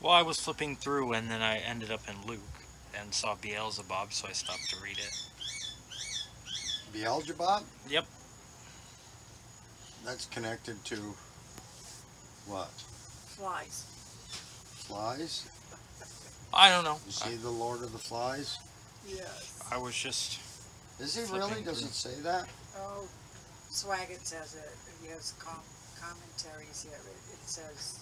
Well, I was flipping through and then I ended up in Luke and saw Beelzebub, so I stopped to read it. Beelzebub? Yep. That's connected to what? Flies. Flies? I don't know. You see the Lord of the Flies? Yes. I, I was just. Is he Flipping really? Does through. it say that? Oh, Swaggart says it. He has com- commentaries here. It, it says,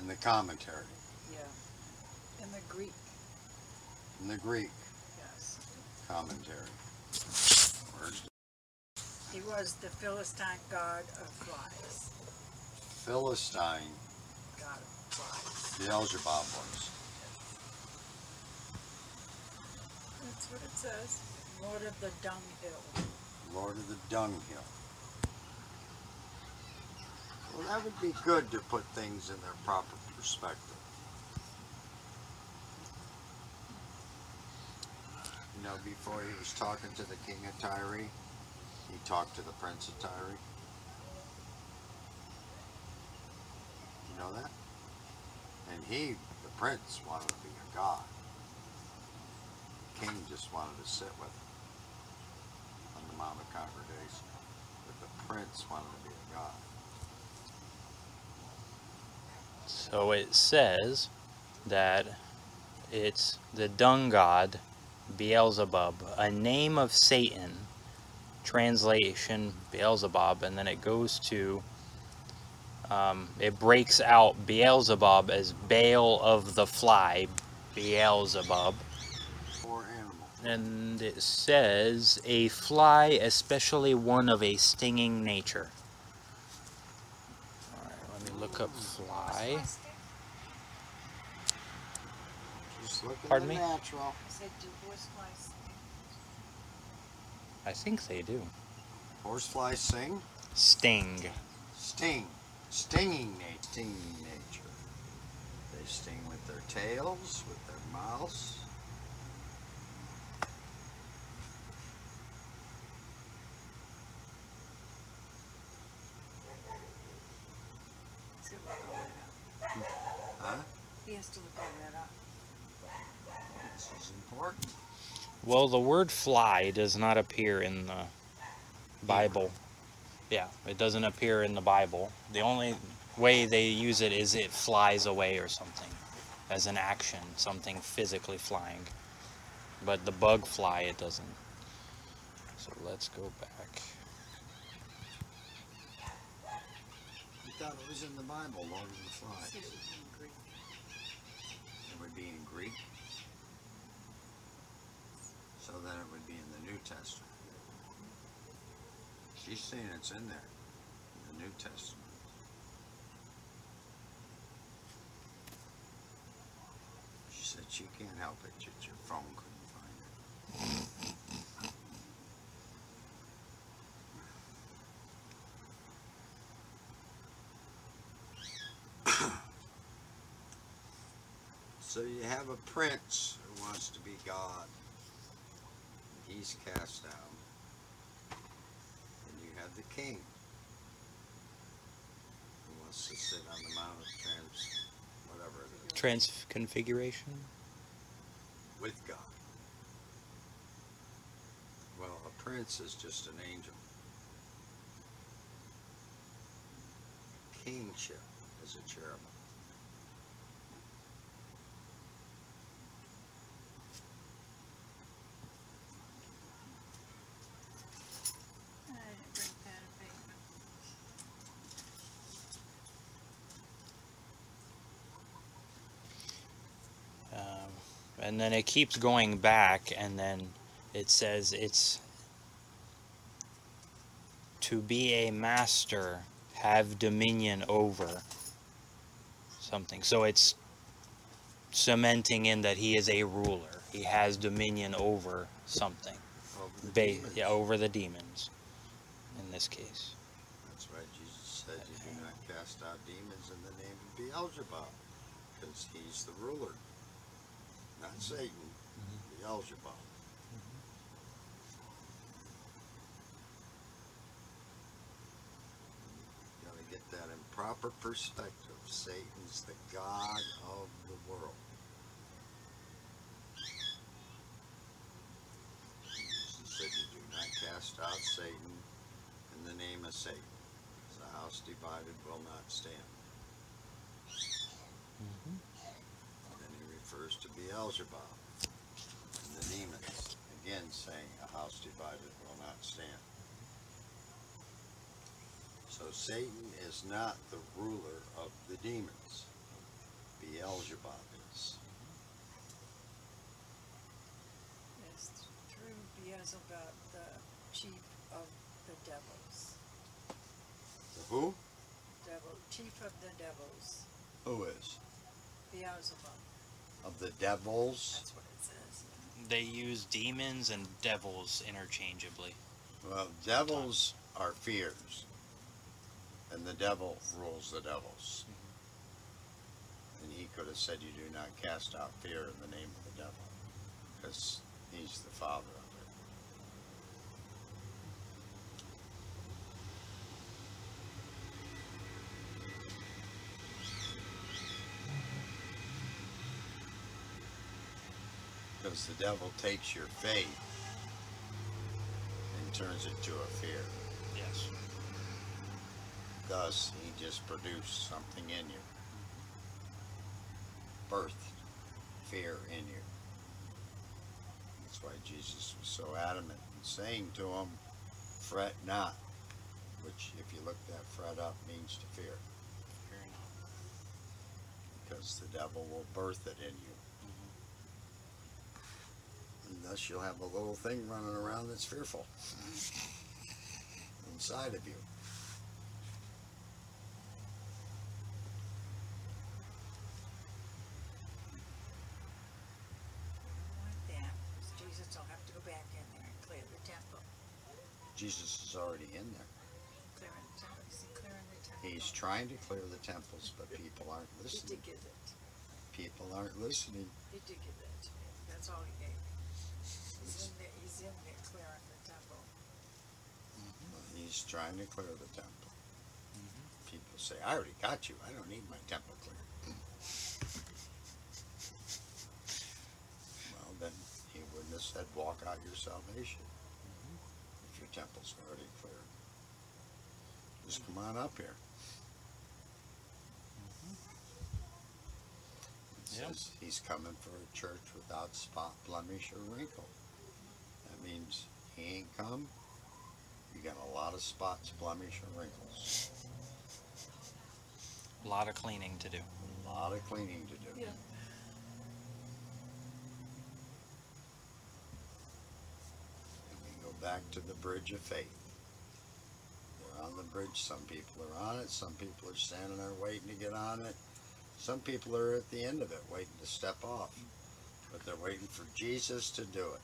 In the commentary, yeah, in the Greek, in the Greek yes. commentary. He was the Philistine god of flies. Philistine God of flies. Beelzebub was? That's what it says. Lord of the dunghill. Lord of the dunghill. Well, that would be good to put things in their proper perspective. You know, before he was talking to the king of Tyre, he talked to the prince of Tyre. You know that? And he, the prince, wanted to be a god. The king just wanted to sit with him on the Mount of Congregation. But the prince wanted to be a god. So it says that it's the dung god Beelzebub, a name of Satan, translation Beelzebub, and then it goes to, um, it breaks out Beelzebub as Baal of the fly, Beelzebub, and it says a fly, especially one of a stinging nature. Alright, let me look up fly. Just look at Pardon the me? Natural. I said, do horse flies I think they do. Horseflies sing. Sting. Sting. Stinging nature. Stinging nature. They sting with their tails, with their mouths. See, look all that up. Huh? He has to look all that up. This is important. Well, the word fly does not appear in the Bible. Yeah, it doesn't appear in the Bible. The only way they use it is it flies away or something as an action, something physically flying. But the bug fly, it doesn't. So let's go back. You thought it was in the Bible, Lord of the Flies. See, it was in Greek. It would be in Greek. Then it would be in the New Testament. She's saying it's in there, in the New Testament. She said she can't help it, just your phone couldn't find it. So you have a prince who wants to be God. He's cast down. And you have the king who wants to sit on the Mount of Trans, whatever it is, Transfiguration? with God. Well, a prince is just an angel. Kingship is a cherubim. I didn't bring pen and paper. Um, and then it keeps going back, and then it says it's to be a master, have dominion over something. So it's cementing in that he is a ruler. He has dominion over something, Over the ba- demons. yeah, over the demons. In this case, That's right. Jesus said you do not cast out demons in the name of Beelzebub, because he's the ruler, not Satan, mm-hmm. Beelzebub. Mm-hmm. Got to get that in proper perspective. Satan's the God of the world. Jesus said, You do not cast out Satan in the name of Satan, the house divided will not stand. Beelzebub and the demons, again saying, a house divided will not stand. So Satan is not the ruler of the demons. Beelzebub is. It's through Beelzebub, the chief of the devils. The who? Devil, chief of the devils, Who is? Beelzebub. Of the devils? That's what it says. They use demons and devils interchangeably. Well, devils are fears. And the devil rules the devils. Mm-hmm. And he could have said, You do not cast out fear in the name of the devil. Because he's the father of it. Because the devil takes your faith and turns it to a fear. Yes. Thus, he just produced something in you. Birthed fear in you. That's why Jesus was so adamant in saying to him, fret not. Which, if you look that fret up, means to fear. Because the devil will birth it in you. Thus you'll have a little thing running around that's fearful inside of you. Want that, 'cause Jesus will have to go back in there and clear the temple. Jesus is already in there. Clearing the temple, is he clearing the temple? He's trying to clear the temples, but people aren't listening. did give it, People aren't listening. he did give that to me, that's all he gave. He's in there, he's in there clearing the temple. Mm-hmm. He's trying to clear the temple. Mm-hmm. People say, I already got you. I don't need my temple cleared. well, then he wouldn't have said, walk out your salvation mm-hmm. if your temple's already cleared. Just come on up here. It Yep. he's coming for a church without spot, blemish, or wrinkle. That means he ain't come. You got a lot of spots, blemish, and wrinkles. A lot of cleaning to do. A lot of cleaning to do. Yeah. And we go back to the bridge of faith. We're on the bridge. Some people are on it. Some people are standing there waiting to get on it. Some people are at the end of it waiting to step off. But they're waiting for Jesus to do it.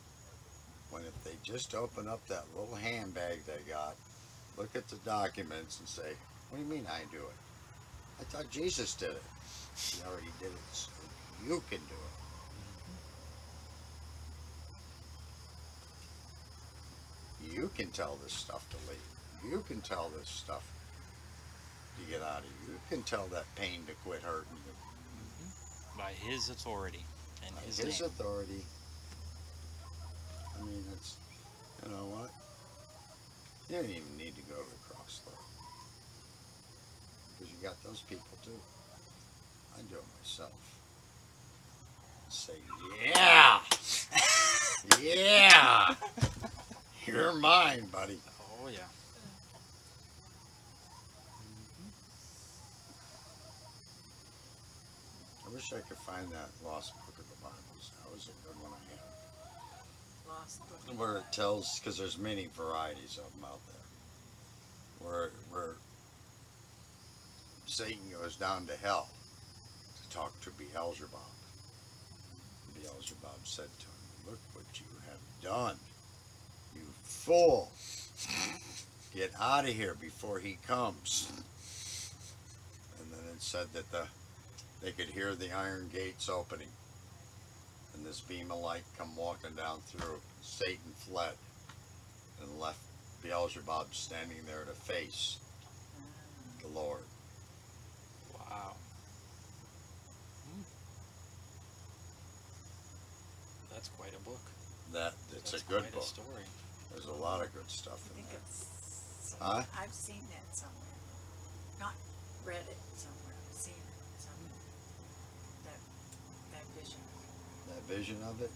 When if they just open up that little handbag they got, look at the documents and say, What do you mean I do it? I thought Jesus did it. He already did it, so you can do it. You can tell this stuff to leave. You can tell this stuff to get out of you. You can tell that pain to quit hurting you. By his authority and By his, his authority. I mean, it's, you know what? You don't even need to go to the cross, Lord. Because you got those people too. I do it myself. Say, yeah! yeah! You're mine, buddy. Oh yeah. Mm-hmm. I wish I could find that lost book of the Bibles. That was a good one I had. Lost book. where it tells because there's many varieties of them out there where where Satan goes down to hell to talk to Beelzebub. Beelzebub said to him, "Look what you have done, you fool! Get out of here before he comes." And then it said that the they could hear the iron gates opening and this beam of light come walking down through. Satan fled and left Beelzebub standing there to face the Lord. Wow. That's quite a book. That it's That's a good quite book. A story. There's a lot of good stuff I in there. Huh? I've seen that somewhere. Not read it somewhere, I've seen it somewhere. That, that vision. That vision of it.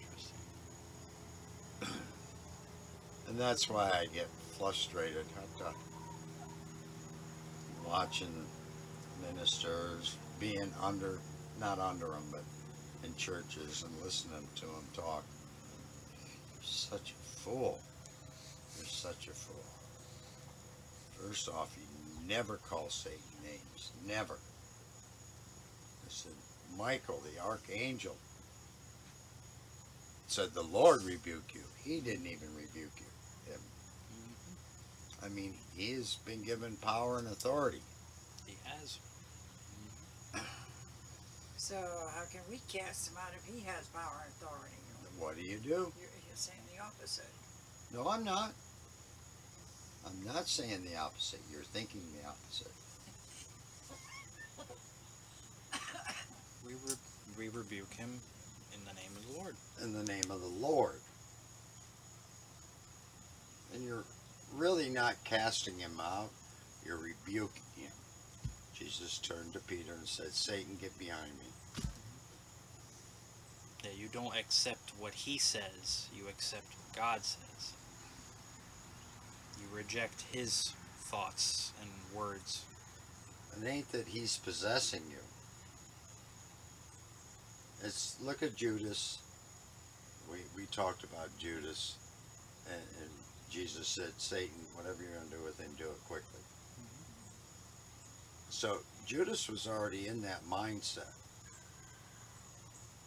Interesting. And that's why I get frustrated at the- watching ministers being under, not under them, but in churches and listening to them talk. You're such a fool. You're such a fool. First off, you never call Satan names. Never. I said, Michael, the archangel, said, The Lord rebuke you. He didn't even rebuke you. Him. I mean, he has been given power and authority. He has. So how can we cast him out if he has power and authority? What do you do? You're, you're saying the opposite. No, I'm not. I'm not saying the opposite. You're thinking the opposite. We, re- we rebuke him in the name of the Lord. In the name of the Lord. And you're really not casting him out, you're rebuking him. Jesus turned to Peter and said, Satan, get behind me. That you don't accept what he says, you accept what God says. You reject his thoughts and words. It ain't that he's possessing you. It's look at Judas. We we talked about Judas, and, and Jesus said, "Satan, whatever you're going to do with him, do it quickly." Mm-hmm. So Judas was already in that mindset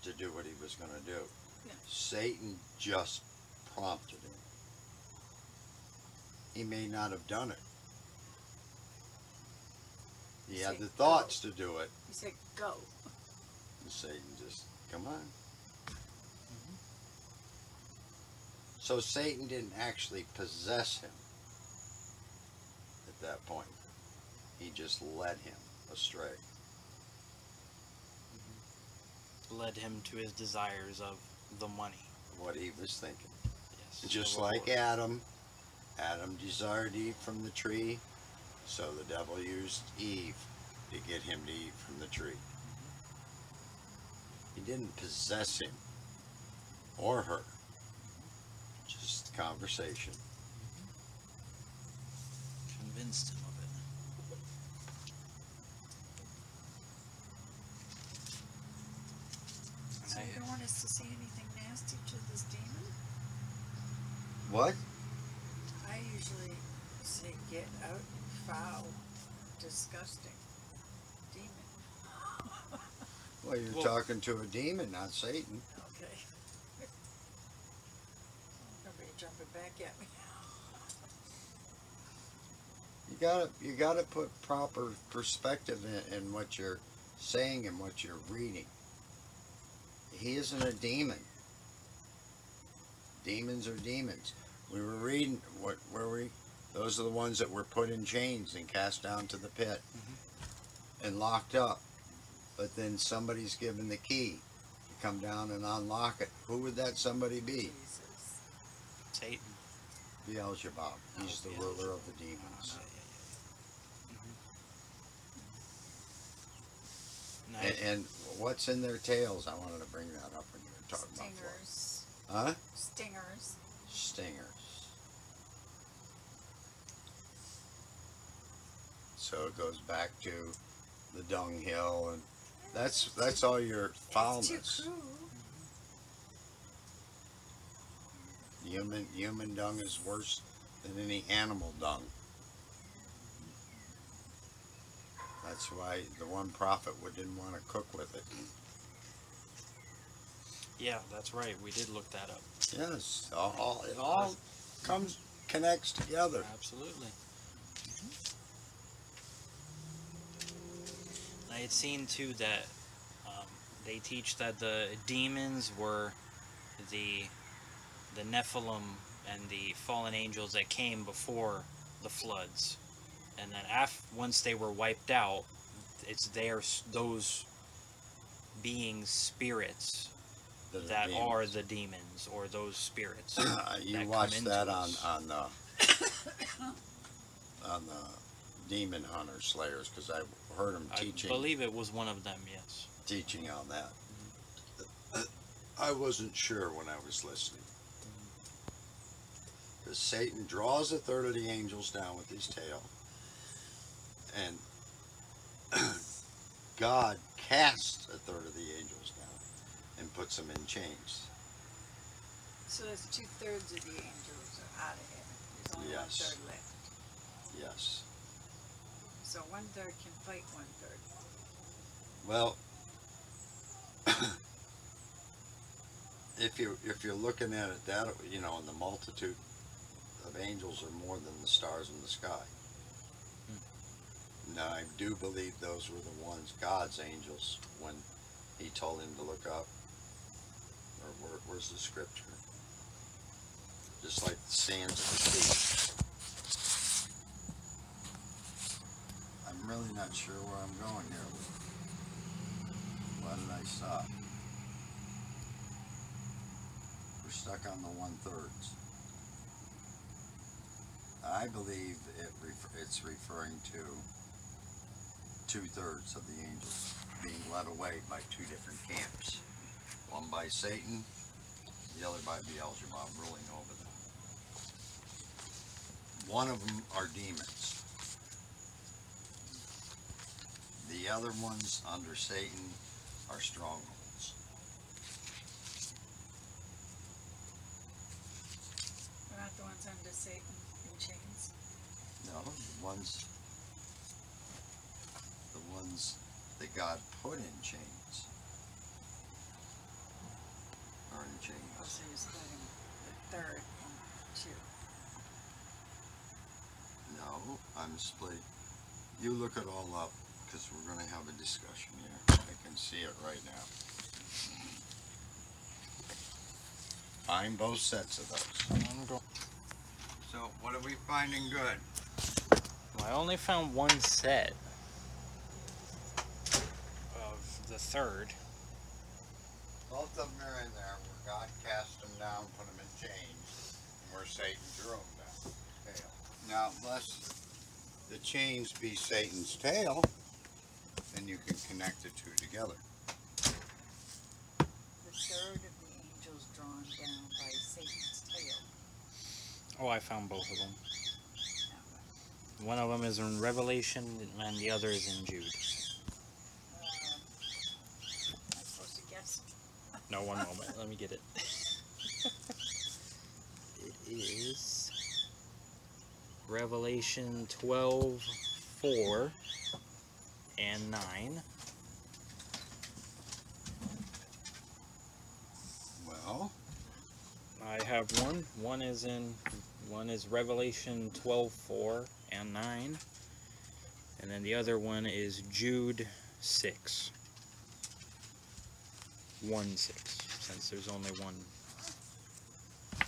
to do what he was going to do. Yeah. Satan just prompted him. He may not have done it. He had the thoughts to do it. He said, go. Satan just, come on. Mm-hmm. So Satan didn't actually possess him at that point. He just led him astray. Mm-hmm. Led him to his desires of the money. What he was thinking. Yes. Just like reward. Adam. Adam desired to eat from the tree, so the devil used Eve to get him to eat from the tree. He didn't possess him or her. Just conversation. Convinced him of it. So you don't want us to see anything nasty to this demon? What? I usually say get out, foul, disgusting demon. Well, you're Well- talking to a demon, not Satan. Okay. Nobody jumping back at me. You gotta you gotta put proper perspective in, in what you're saying and what you're reading. He isn't a demon. Demons are demons. We were reading what were we? Those are the ones that were put in chains and cast down to the pit mm-hmm. and locked up. But then somebody's given the key to come down and unlock it. Who would that somebody be? Jesus. Satan. Beelzebub. He's the Oh, ruler of the demons. Yeah, yeah, yeah. Mhm. And, Nice. and what's in their tails? I wanted to bring that up when you were talking about flies. Stingers. Huh? Stingers. Stingers. So it goes back to the dunghill, and that's that's all your It's too foulness. Human human dung is worse than any animal dung. That's why the one prophet would didn't want to cook with it. Yeah, that's right. We did look that up. Yes, all, it all comes connects together. Absolutely. I had seen too that um, they teach that the demons were the the Nephilim and the fallen angels that came before the floods, and then af- once they were wiped out, it's their those beings' spirits That are that demons. are the demons or those spirits. you that watched that on us. on the on the demon hunter slayers because I heard him I believe it was one of them. Yes. teaching on that. I wasn't sure when I was listening. Because Satan draws a third of the angels down with his tail, and God casts a third of the angels down and puts them in chains. So there's two thirds of the angels are out of heaven. There's only one Yes. third left. Yes. So one third can fight one third. Well, if you if you're looking at it that you know, and the multitude of angels are more than the stars in the sky. Hmm. Now I do believe those were the ones God's angels when He told him to look up. Or where, where's the scripture? Just like the sands of the sea. Really not sure where I'm going here. Why did I stop? We're stuck on the one thirds. I believe it ref- it's referring to two thirds of the angels being led away by two different camps. One by Satan, the other by Beelzebub ruling over them. One of them are demons. The other ones under Satan are strongholds. They're not the ones under Satan in chains. No, the ones, the ones that God put in chains are in chains. Oh, so you're splitting the third in two. No, I'm split. You look it all up because we're going to have a discussion here. I can see it right now. Find both sets of those. So, what are we finding good? I only found one set of the third. Both of them are in there where God cast them down, put them in chains, and where Satan drew them down. Now, unless the chains be Satan's tail, then you can connect the two together. The third of the angels drawn down by Satan's tail. Oh, I found both of them. Now, One of them is in Revelation, and the other is in Jude. um, I'm supposed to guess. No, one moment. Let me get it. it is Revelation 12, 4, and 9. Well, I have one. One is in one is Revelation 12, 4, and 9. And then the other one is Jude 6. 1 6, since there's only one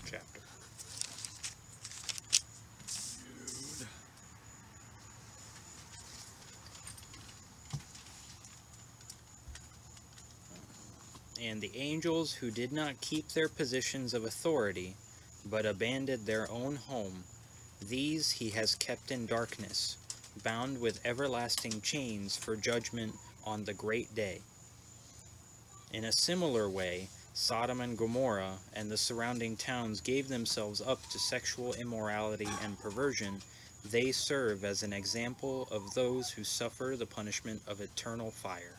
chapter. Jude. And the angels who did not keep their positions of authority, but abandoned their own home, these he has kept in darkness, bound with everlasting chains for judgment on the great day. In a similar way, Sodom and Gomorrah and the surrounding towns gave themselves up to sexual immorality and perversion. They serve as an example of those who suffer the punishment of eternal fire.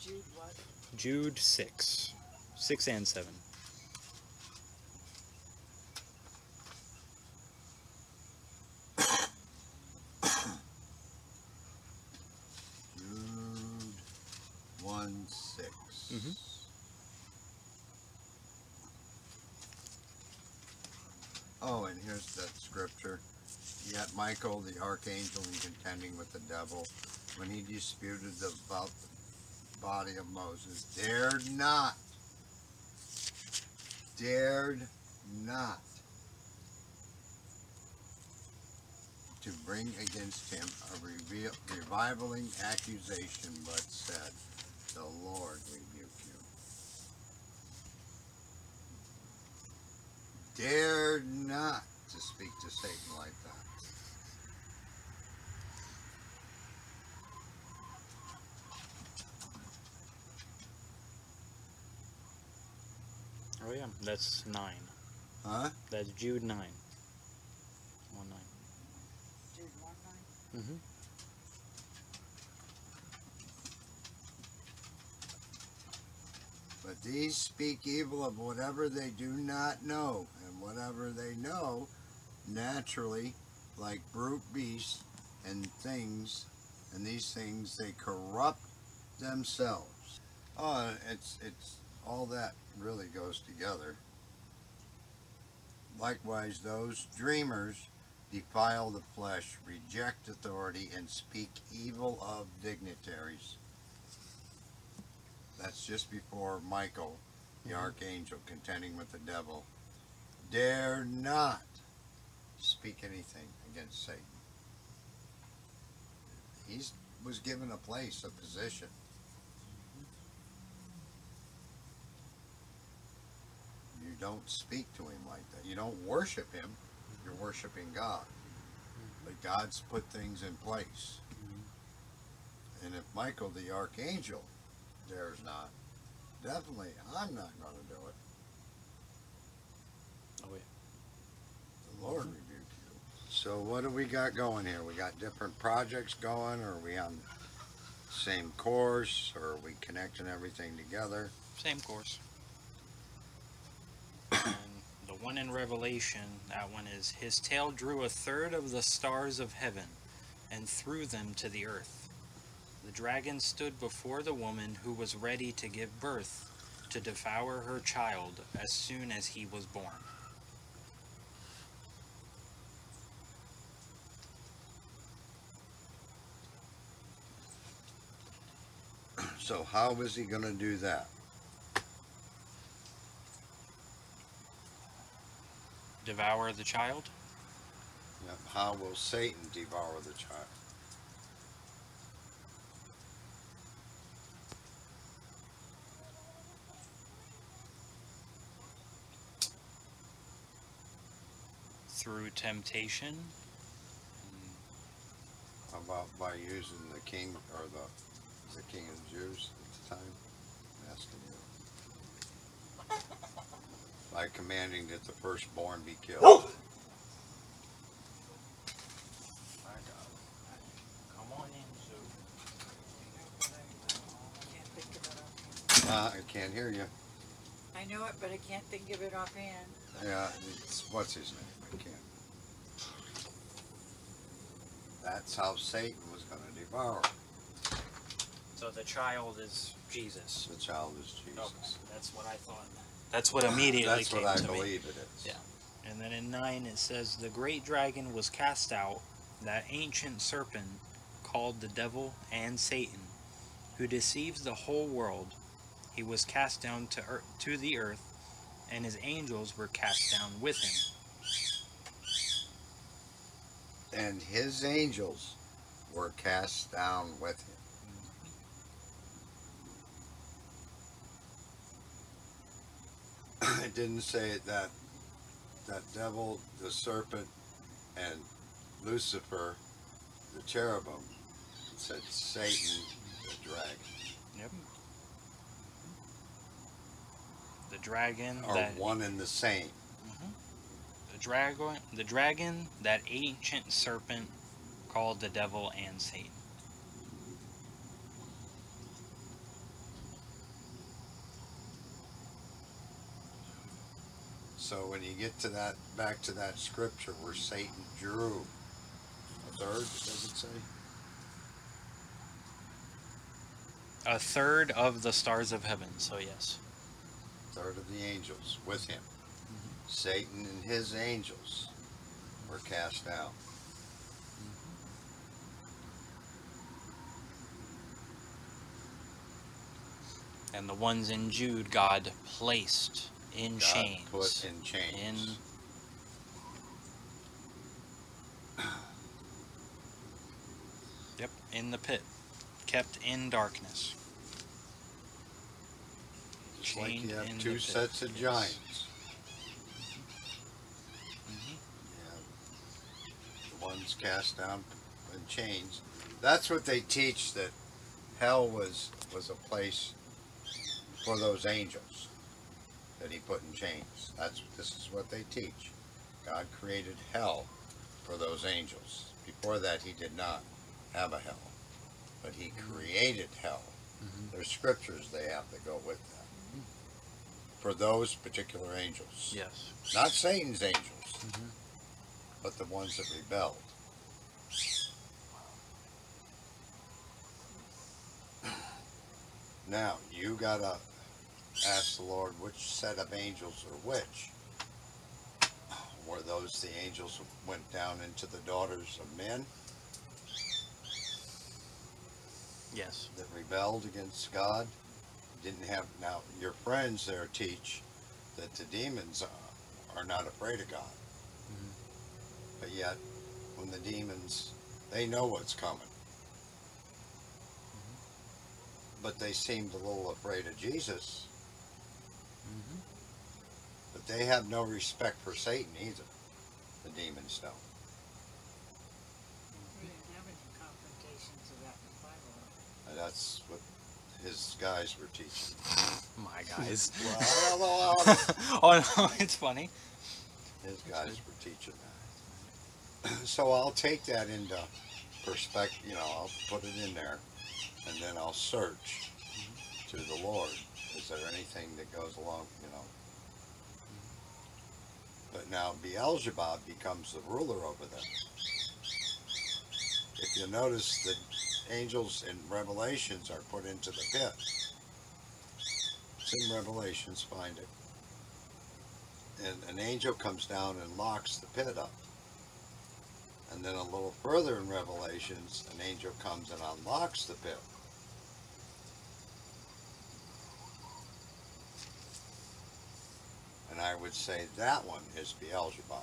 What was that Jude what? Jude 6. 6 and 7. Jude 1 6. Mhm. Oh, and here's that scripture. Yet Michael, the archangel, in contending with the devil, when he disputed about the body of Moses. Dared not. Dared not to bring against him a reveal, reviling accusation, but said, The Lord rebuke you. Dared not to speak to Satan like Oh yeah, that's nine. Huh? That's Jude nine. One nine. Jude one nine. Mm-hmm. But these speak evil of whatever they do not know, and whatever they know, naturally, like brute beasts and things, and these things they corrupt themselves. Oh, it's it's all that really goes together. Likewise, those dreamers defile the flesh, reject authority, and speak evil of dignitaries. That's just before Michael, the mm-hmm. archangel, contending with the devil, dare not speak anything against Satan. He was given a place, a position. Don't speak to him like that. You don't worship him. You're worshiping God. But God's put things in place. And if Michael, the archangel, dares not, definitely I'm not going to do it. Oh wait. The Lord mm-hmm. rebuke you. So what do we got going here? We got different projects going, or are we on the same course, or are we connecting everything together? Same course. The one in Revelation, that one is his tail drew a third of the stars of heaven and threw them to the earth. The dragon stood before the woman who was ready to give birth to devour her child as soon as he was born. So how is he going to do that? Devour the child? How will Satan devour the child? Through temptation? Hmm. How about by using the king or the the king of the Jews at the time? I'm asking. By commanding that the firstborn be killed. My God. Come on in, Sue. Can't think of it offhand. Uh, I can't hear you. I know it, but I can't think of it offhand. Yeah, it's, what's his name? I can't. That's how Satan was going to devour. So the child is Jesus. The child is Jesus. Okay, that's what I thought. That's what immediately That's came what I to me. believe it is. Yeah. And then in 9 it says, The great dragon was cast out, that ancient serpent called the devil and Satan, who deceives the whole world. He was cast down to, earth, to the earth, and his angels were cast down with him. And his angels were cast down with him. It didn't say that that devil, the serpent, and Lucifer, the cherubim. It said Satan, the dragon, Yep. The dragon are that one and the same. Mm-hmm. the dragon the dragon that ancient serpent called the devil and Satan. So when you get to that, back to that scripture where Satan drew a third, does it say? A third of the stars of heaven, so yes. third of the angels with him. Mm-hmm. Satan and his angels were cast out. Mm-hmm. And the ones in Jude God placed in God chains. Put in chains. In, yep, in the pit, kept in darkness. Just like you have two sets of giants. Mm-hmm. Mm-hmm. The ones cast down in chains. That's what they teach that hell was was a place for those angels that he put in chains. That's this is what they teach. God created hell for those angels. Before that, he did not have a hell, but he created hell. Mhm. There's scriptures they have that go with that for those particular angels, Yes. not Satan's angels, Mhm. but the ones that rebelled. Now you gotta ask the Lord which set of angels or which. Were those the angels who went down into the daughters of men Yes. that rebelled against God? Didn't have now your friends there teach that the demons are, are not afraid of God. Mhm. But yet, when the demons, they know what's coming. But they seemed a little afraid of Jesus. But they have no respect for Satan either. The demons don't. We didn't have any confrontations of that in the Bible. And that's what his guys were teaching. My guys. Well, I don't know how oh no, it's funny. his guys were teaching that. So I'll take that into perspective, you know, I'll put it in there, and then I'll search mm-hmm. to the Lord. Is there anything that goes along, you know? But now Beelzebub becomes the ruler over them. If you notice the angels in Revelations are put into the pit. It's in Revelations, find it. And an angel comes down and locks the pit up. And then a little further in Revelations, an angel comes and unlocks the pit. And I would say that one is Beelzebub.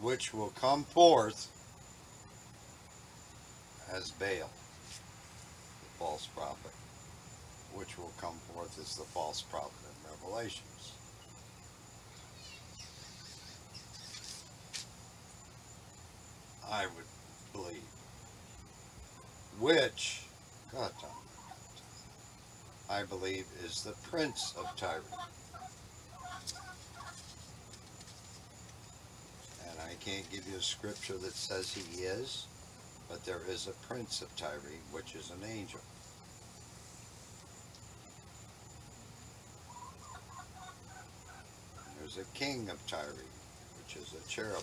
Which will come forth as Baal, the false prophet, which will come forth as the false prophet in Revelations. I would Which, God, I believe is the prince of Tyre. And I can't give you a scripture that says he is, but there is a prince of Tyre, which is an angel. There's a king of Tyre, which is a cherubim.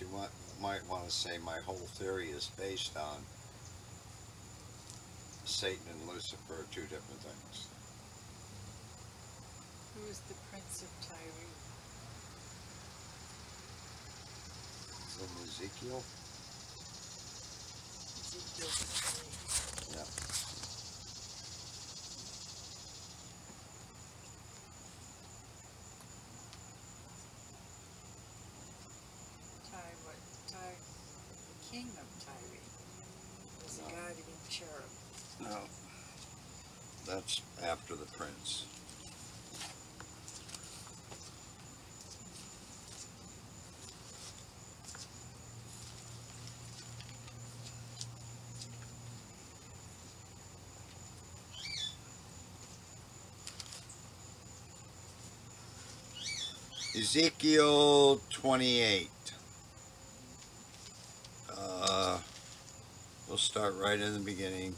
You might, might want to say my whole theory is based on Satan and Lucifer are two different things. Who is the Prince of Tyre? In Ezekiel. Ezekiel. Yeah. Tyre, what, Tyre, the king of Tyre was a No. guardian cherub. No. That's after the prince. Ezekiel 28. Uh, we'll start right in the beginning.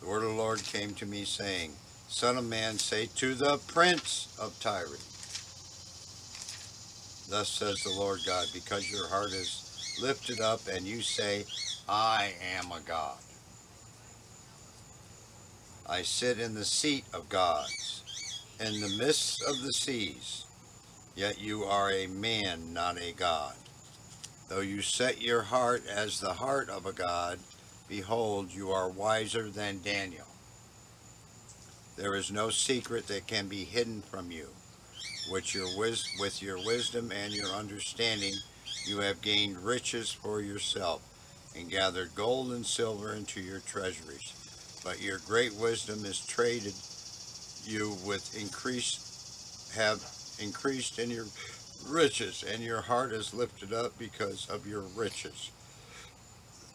The word of the Lord came to me, saying, Son of man, say to the prince of Tyre, Thus says the Lord God, because your heart is lifted up, and you say, I am a God. I sit in the seat of gods, in the midst of the seas, yet you are a man, not a God. Though you set your heart as the heart of a god, behold, you are wiser than Daniel. There is no secret that can be hidden from you. With your, wis- with your wisdom and your understanding, you have gained riches for yourself, and gathered gold and silver into your treasuries. But your great wisdom is traded you with increased, have increased in your riches, and your heart is lifted up because of your riches.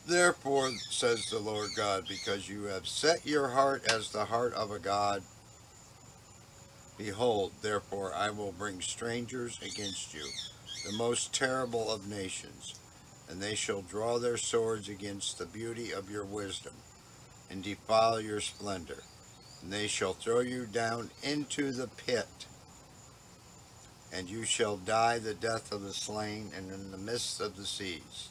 Therefore, says the Lord God, because you have set your heart as the heart of a God, behold, therefore I will bring strangers against you, the most terrible of nations, and they shall draw their swords against the beauty of your wisdom, and defile your splendor, and they shall throw you down into the pit and you shall die the death of the slain, and in the midst of the seas.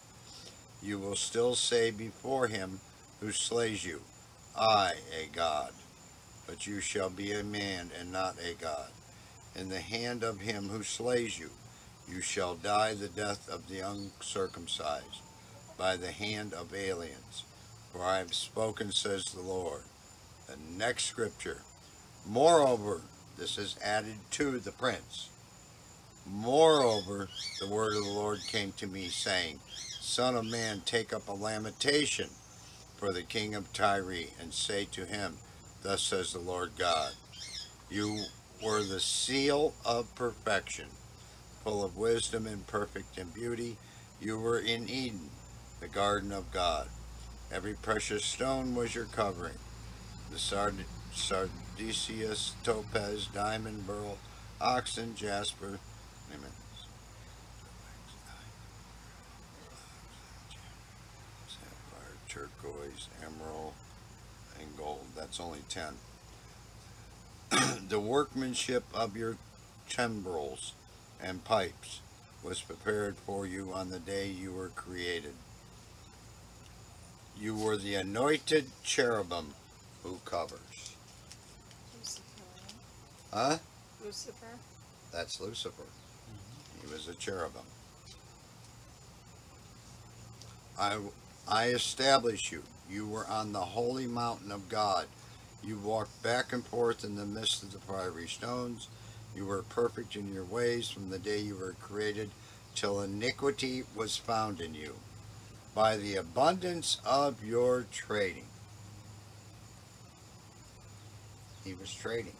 You will still say before him who slays you, I, a God. But you shall be a man and not a God. In the hand of him who slays you, you shall die the death of the uncircumcised, by the hand of aliens. For I have spoken, says the Lord. The next scripture. Moreover, this is added to the prince. Moreover, the word of the Lord came to me, saying, Son of man, take up a lamentation for the king of Tyre, and say to him, Thus says the Lord God, You were the seal of perfection, full of wisdom and perfect in beauty. You were in Eden, the garden of God. Every precious stone was your covering the sard- sardius, topaz, diamond, beryl, onyx, jasper, turquoise, emerald, and gold. That's only ten. the workmanship of your timbrels and pipes was prepared for you on the day you were created. You were the anointed cherubim who covers. Lucifer. Huh? Lucifer. That's Lucifer. Mm-hmm. He was a cherubim. I, I establish you. You were on the holy mountain of God. You walked back and forth in the midst of the fiery stones. You were perfect in your ways from the day you were created till iniquity was found in you. By the abundance of your trading. He was trading.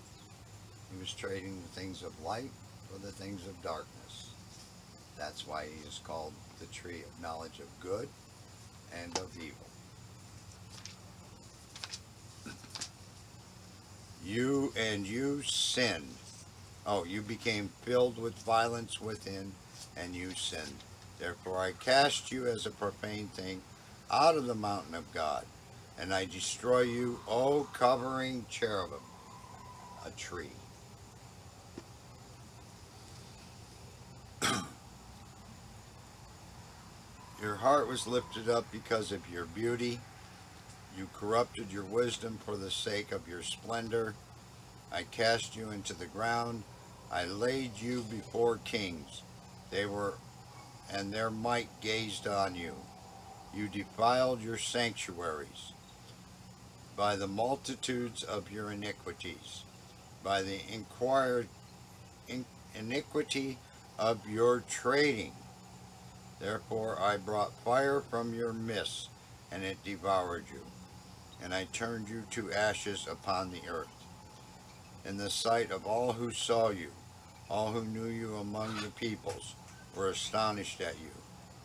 He was trading the things of light for the things of darkness. That's why he is called the tree of knowledge of good and of evil. You and you sinned. Oh, you became filled with violence within, and you sinned. Therefore I cast you as a profane thing out of the mountain of God, and I destroy you, O covering cherubim, a tree. Your heart was lifted up because of your beauty. You corrupted your wisdom for the sake of your splendor. I cast you into the ground. I laid you before kings. They were, and their might gazed on you. You defiled your sanctuaries by the multitudes of your iniquities, by the inquired in, iniquity of your trading. Therefore I brought fire from your midst, and it devoured you, and I turned you to ashes upon the earth. In the sight of all who saw you, all who knew you among the peoples, were astonished at you.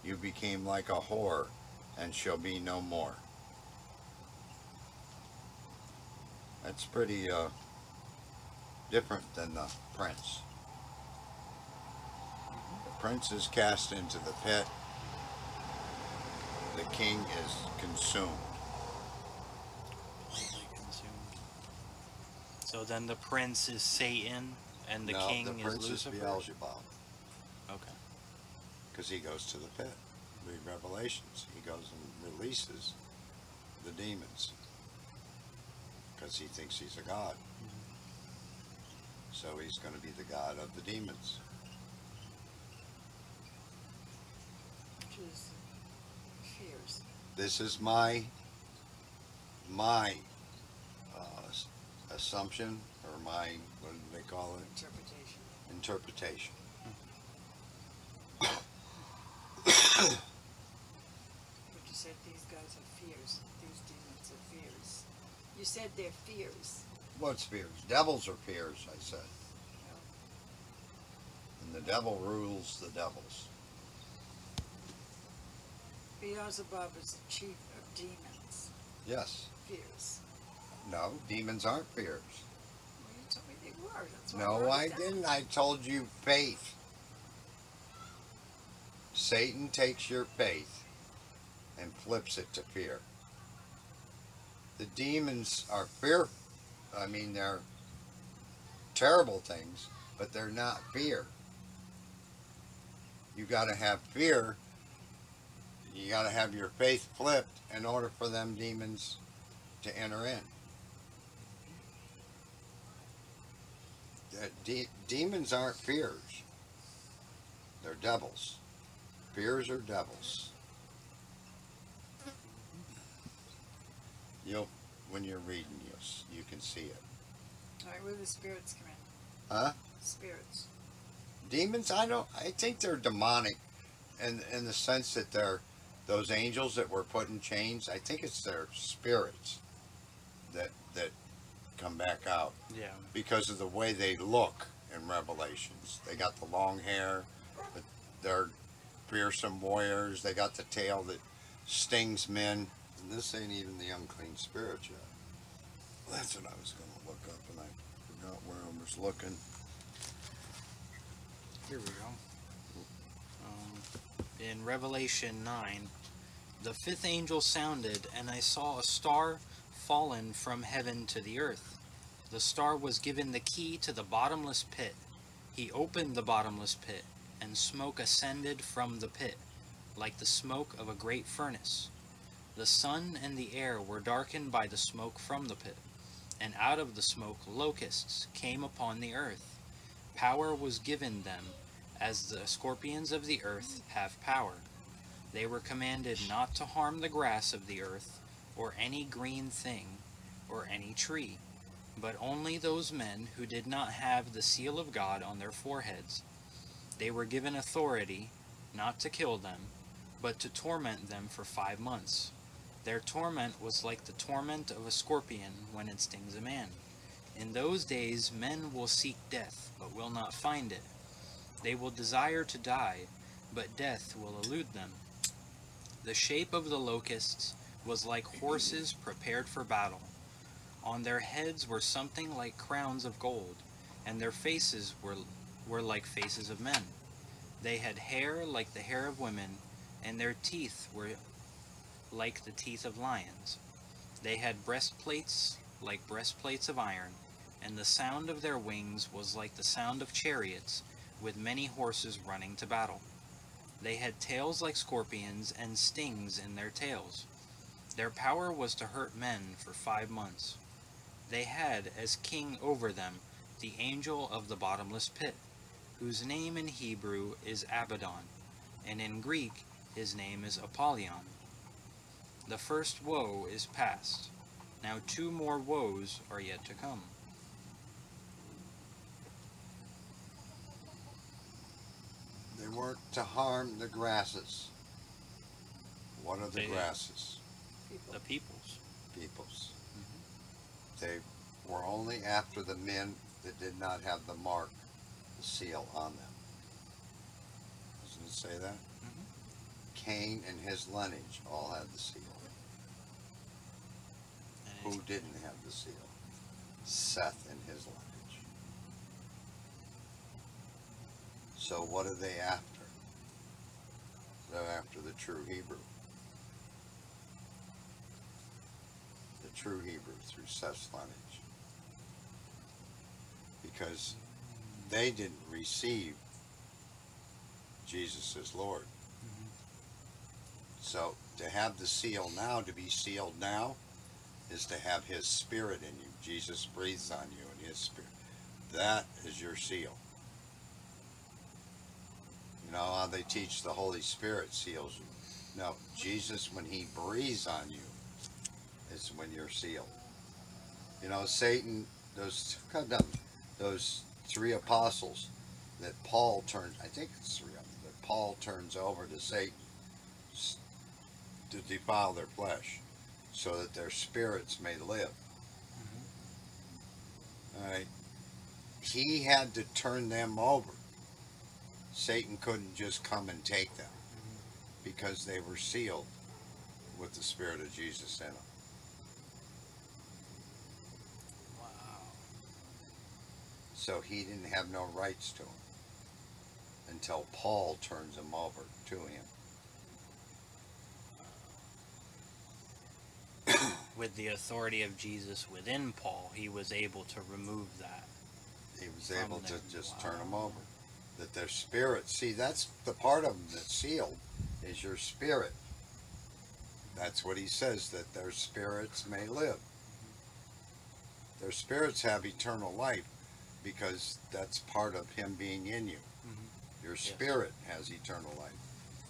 You became like a whore, and shall be no more. That's pretty uh, different than the prince. The prince is cast into the pit. The king is consumed. Consumed. So then the prince is Satan and the no, king the is prince is Lucifer. Beelzebub Okay. because he goes to the pit. Read Revelations. He goes and releases the demons because he thinks he's a god. Mm-hmm. So he's going to be the god of the demons. Jesus this is my my uh, assumption or my what do they call it Interpretation. interpretation. But you said these guys are fears. These demons are fears. You said they're fears. What's fears? Devils are fears, I said. And the devil rules the devils. Beelzebub is the chief of demons. Yes. Fears. No, demons aren't fears. Well, you told me they were. That's why No, wrote I it down. didn't. I told you faith. Satan takes your faith and flips it to fear. The demons are fear. I mean, they're terrible things, but they're not fear. You got to have fear. You got to have your faith flipped in order for them demons to enter in. De- demons aren't fears. They're devils. Fears are devils. You'll, when you're reading, you'll, you can see it. All right, where the spirits come in. Huh? Spirits. Demons, I don't. I think they're demonic, in in the sense that they're those angels that were put in chains. I think it's their spirits that that come back out. Yeah. because of the way they look in Revelations. They got the long hair, but they're fearsome warriors. They got the tail that stings men. And this ain't even the unclean spirit yet. That's what I was going to look up, and I forgot where I was looking. Here we go. In Revelation 9, the fifth angel sounded, and I saw a star fallen from heaven to the earth. The star was given the key to the bottomless pit. He opened the bottomless pit, and smoke ascended from the pit, like the smoke of a great furnace. The sun and the air were darkened by the smoke from the pit, and out of the smoke locusts came upon the earth. Power was given them as the scorpions of the earth have power. They were commanded not to harm the grass of the earth, or any green thing, or any tree, but only those men who did not have the seal of God on their foreheads. They were given authority not to kill them, but to torment them for five months. Their torment was like the torment of a scorpion when it stings a man. In those days men will seek death, but will not find it. They will desire to die, but death will elude them. The shape of the locusts was like horses prepared for battle. On their heads were something like crowns of gold, and their faces were, were like faces of men. They had hair like the hair of women, and their teeth were like the teeth of lions. They had breastplates like breastplates of iron, and the sound of their wings was like the sound of chariots with many horses running to battle. They had tails like scorpions and stings in their tails. Their power was to hurt men for five months. They had as king over them the angel of the bottomless pit, whose name in Hebrew is Abaddon, and in Greek his name is Apollyon. The first woe is past. Now two more woes are yet to come. They weren't to harm the grasses. What are the They- grasses? People. The peoples. Peoples. They were only after the men that did not have the mark, the seal on them. Doesn't it say that? Mhm. Cain and his lineage all had the seal. And Who didn't have the seal? Seth and his lineage. So what are they after? They're after the true Hebrew. The true Hebrew through Seth's lineage. Because they didn't receive Jesus as Lord. So to have the seal now, to be sealed now, is to have his spirit in you. Jesus breathes on you and his spirit. That is your seal. You know how they teach the Holy Spirit seals you. No, Jesus, when he breathes on you, is when you're sealed. You know, Satan, those those three apostles that Paul turned, I think it's three of them, that Paul turns over to Satan to defile their flesh so that their spirits may live. Mm-hmm. All right. He had to turn them over. Satan couldn't just come and take them because they were sealed with the Spirit of Jesus in them. Wow. So he didn't have no rights to them until Paul turns them over to him. With the authority of Jesus within Paul, he was able to remove that. He was able to them. just turn them over. That their spirit, see, that's the part of them that's sealed, is your spirit. That's what he says, that their spirits may live. Their spirits have eternal life because that's part of him being in you. Mhm. Your Yes. spirit has eternal life.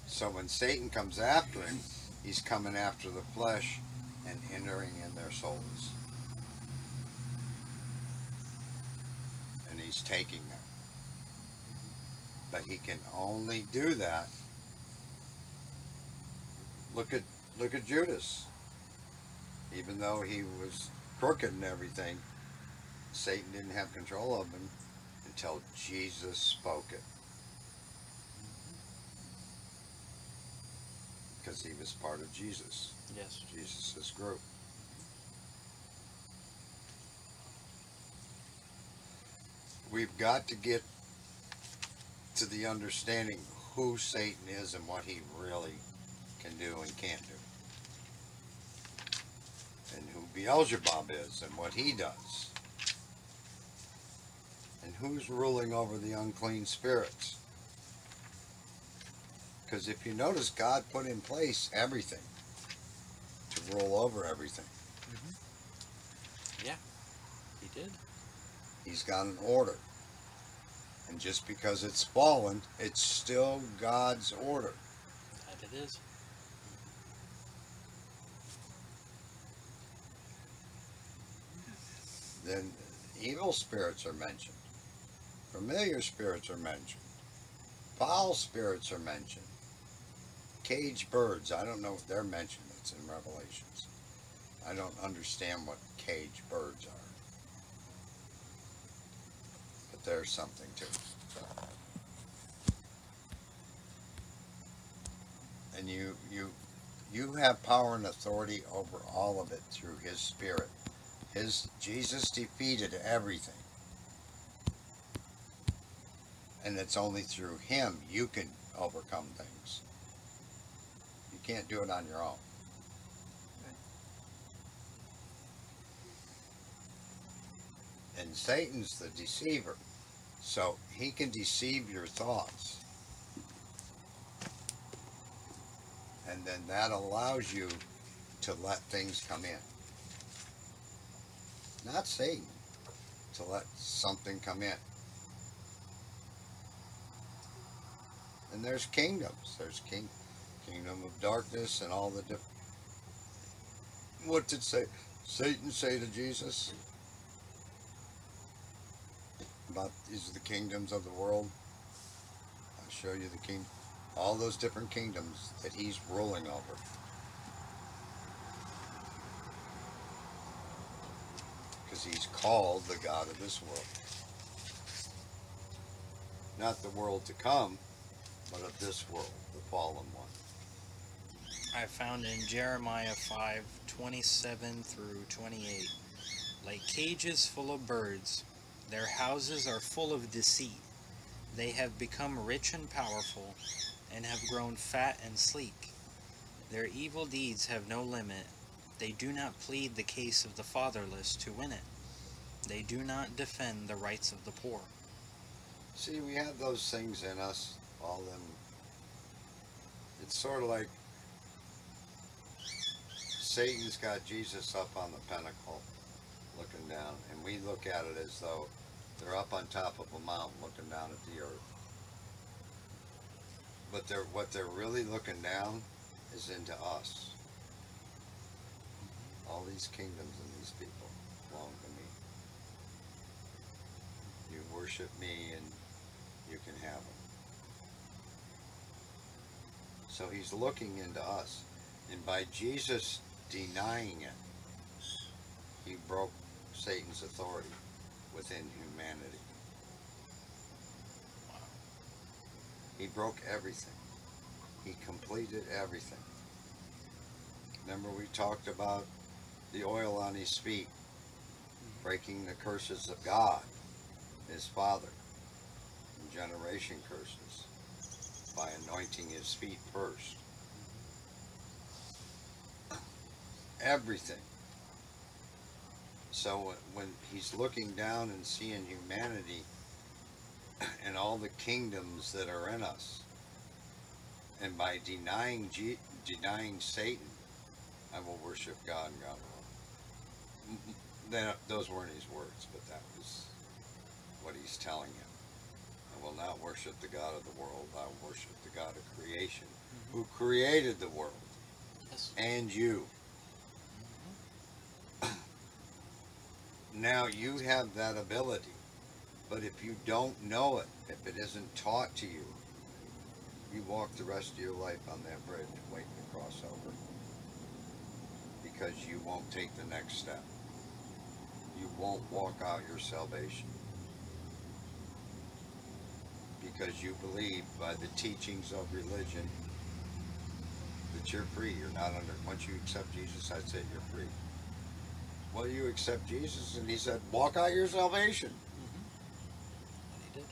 So when Satan comes after him, he's coming after the flesh and entering in their souls. And he's taking them. But he can only do that. Look at look at Judas. Even though he was crooked and everything, Satan didn't have control of him until Jesus spoke it. Because he was part of Jesus, Yes. Jesus' group. We've got to get to the understanding who Satan is and what he really can do and can't do. And who Beelzebub is and what he does. And who's ruling over the unclean spirits. Because if you notice, God put in place everything to rule over everything. Mm-hmm. Yeah. He did. He's got an order. And just because it's fallen, it's still God's order. That it is. Then evil spirits are mentioned. Familiar spirits are mentioned. Foul spirits are mentioned. Caged birds, I don't know if they're mentioned. It's in Revelations. I don't understand what caged birds are. But there's something to it. And you you you have power and authority over all of it through his spirit. His Jesus defeated everything. And it's only through him you can overcome things. You can't do it on your own. And Satan's the deceiver. So he can deceive your thoughts. And then that allows you to let things come in. Not Satan, to let something come in. And there's kingdoms. There's king, kingdom of darkness and all the different. What did say Satan say to Jesus? About these are the kingdoms of the world. I'll show you the king, all those different kingdoms that he's ruling over. Because he's called the God of this world. Not the world to come, but of this world, the fallen one. I found in Jeremiah 5 27 through 28. Like cages full of birds, their houses are full of deceit. They have become rich and powerful, and have grown fat and sleek. Their evil deeds have no limit. They do not plead the case of the fatherless to win it. They do not defend the rights of the poor. See, we have those things in us, all them. It's sort of like Satan's got Jesus up on the pinnacle, looking down, and we look at it as though they're up on top of a mountain, looking down at the earth. But they're what they're really looking down is into us. All these kingdoms and these people belong to me. You worship me and you can have them. So he's looking into us. And by Jesus denying it, he broke Satan's authority within humanity. He broke everything. He completed everything. Remember we talked about the oil on his feet, breaking the curses of God, his father, and generation curses, by anointing his feet first. Everything. So when- he's looking down and seeing humanity and all the kingdoms that are in us, and by denying G- denying Satan, I will worship God and God alone. That, those weren't his words, but that was what he's telling him. I will not worship the God of the world. I will worship the God of creation, mm-hmm. who created the world Yes. and you. Now you have that ability, but if you don't know it, if it isn't taught to you, you walk the rest of your life on that bridge waiting to cross over because you won't take the next step. You won't walk out your salvation because you believe by the teachings of religion that you're free. You're not under, once you accept Jesus, that's it, you're free. Well, you accept Jesus, and he said, walk out your salvation. Mm-hmm. And he did.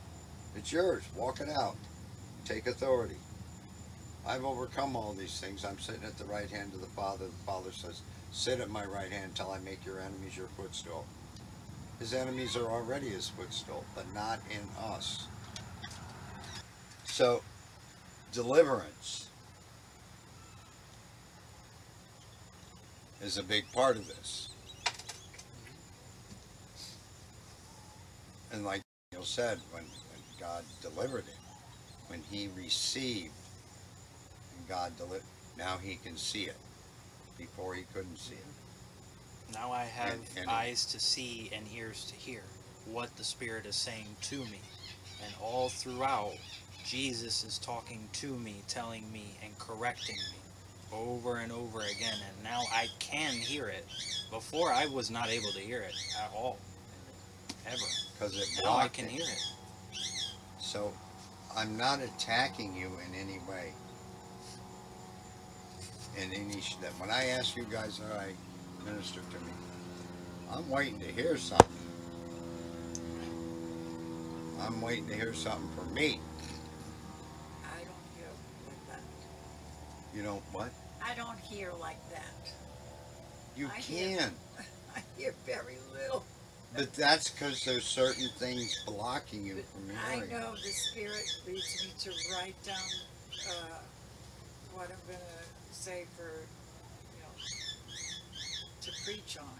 It's yours. Walk it out. Take authority. I've overcome all these things. I'm sitting at the right hand of the Father. The Father says, Sit at my right hand till I make your enemies your footstool. His enemies are already his footstool, but not in us. So, deliverance is a big part of this. And like Daniel said, when, when God delivered him, when he received and God delivered, now he can see it. Before he couldn't see it. Now I have And- and- eyes to see and ears to hear what the Spirit is saying to me. And all throughout, Jesus is talking to me, telling me, and correcting me over and over again. And now I can hear it. Before, I was not able to hear it at all. Ever. Because it Now I can it. hear it. So I'm not attacking you in any way. In any that when I ask you guys, all right, minister to me, I'm waiting to hear something. I'm waiting to hear something from me. I don't hear like that. You know what? I don't hear like that. You I hear- can, I hear very little. But that's because there's certain things blocking you from I hearing. know the Spirit leads me to write down uh, what I'm gonna say for, you know, to preach on.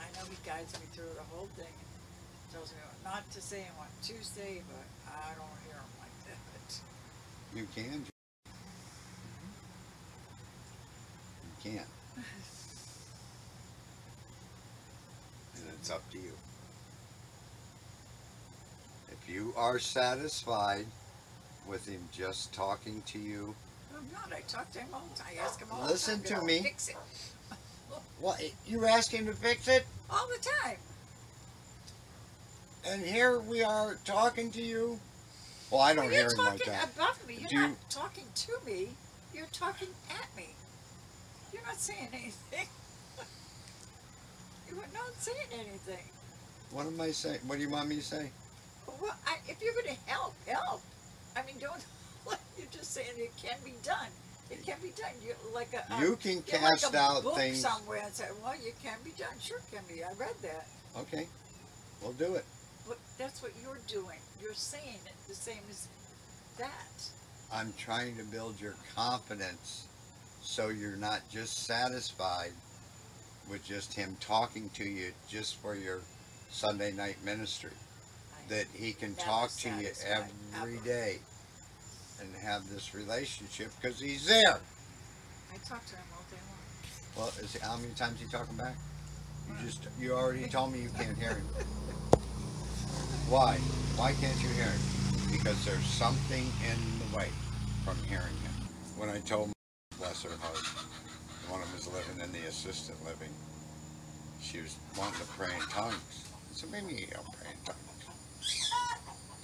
I know He guides me through the whole thing. And tells me what not to say and what to say, but I don't hear Him like that. You can. You can. And it's up to you. If you are satisfied with him just talking to you, I'm not. I talk to Him all the time. I ask Him all Listen the to time. me. Fix it what you ask him to fix it, all the time. and here we are talking to you. Well, I don't Well, hear you're talking above me. You're Do you- not talking to me. You're talking at me. You're not saying anything. You're not saying anything. What am I saying? What do you want me to say? Well, I, if you're going to help, help. I mean, don't. You're just saying it can be done. It can be done. You're like a. Um, a You can you're cast like a out book things. somewhere and say, "Well, you can be done." Sure, can be. I read that, Okay, we'll do it. but that's what you're doing. You're saying it the same as that. I'm trying to build your confidence so you're not just satisfied with just him talking to you just for your Sunday night ministry. That he can talk to you every ever. day and have this relationship because he's there. I talk to him all day long. Well, is how many times you talking back? You just you already told me you can't hear him. Why? Why can't you hear him? Because there's something in the way from hearing him. When I told my bless her heart, one of them was living in the assisted living, she was wanting to pray in tongues. I said, maybe you don't pray in tongues.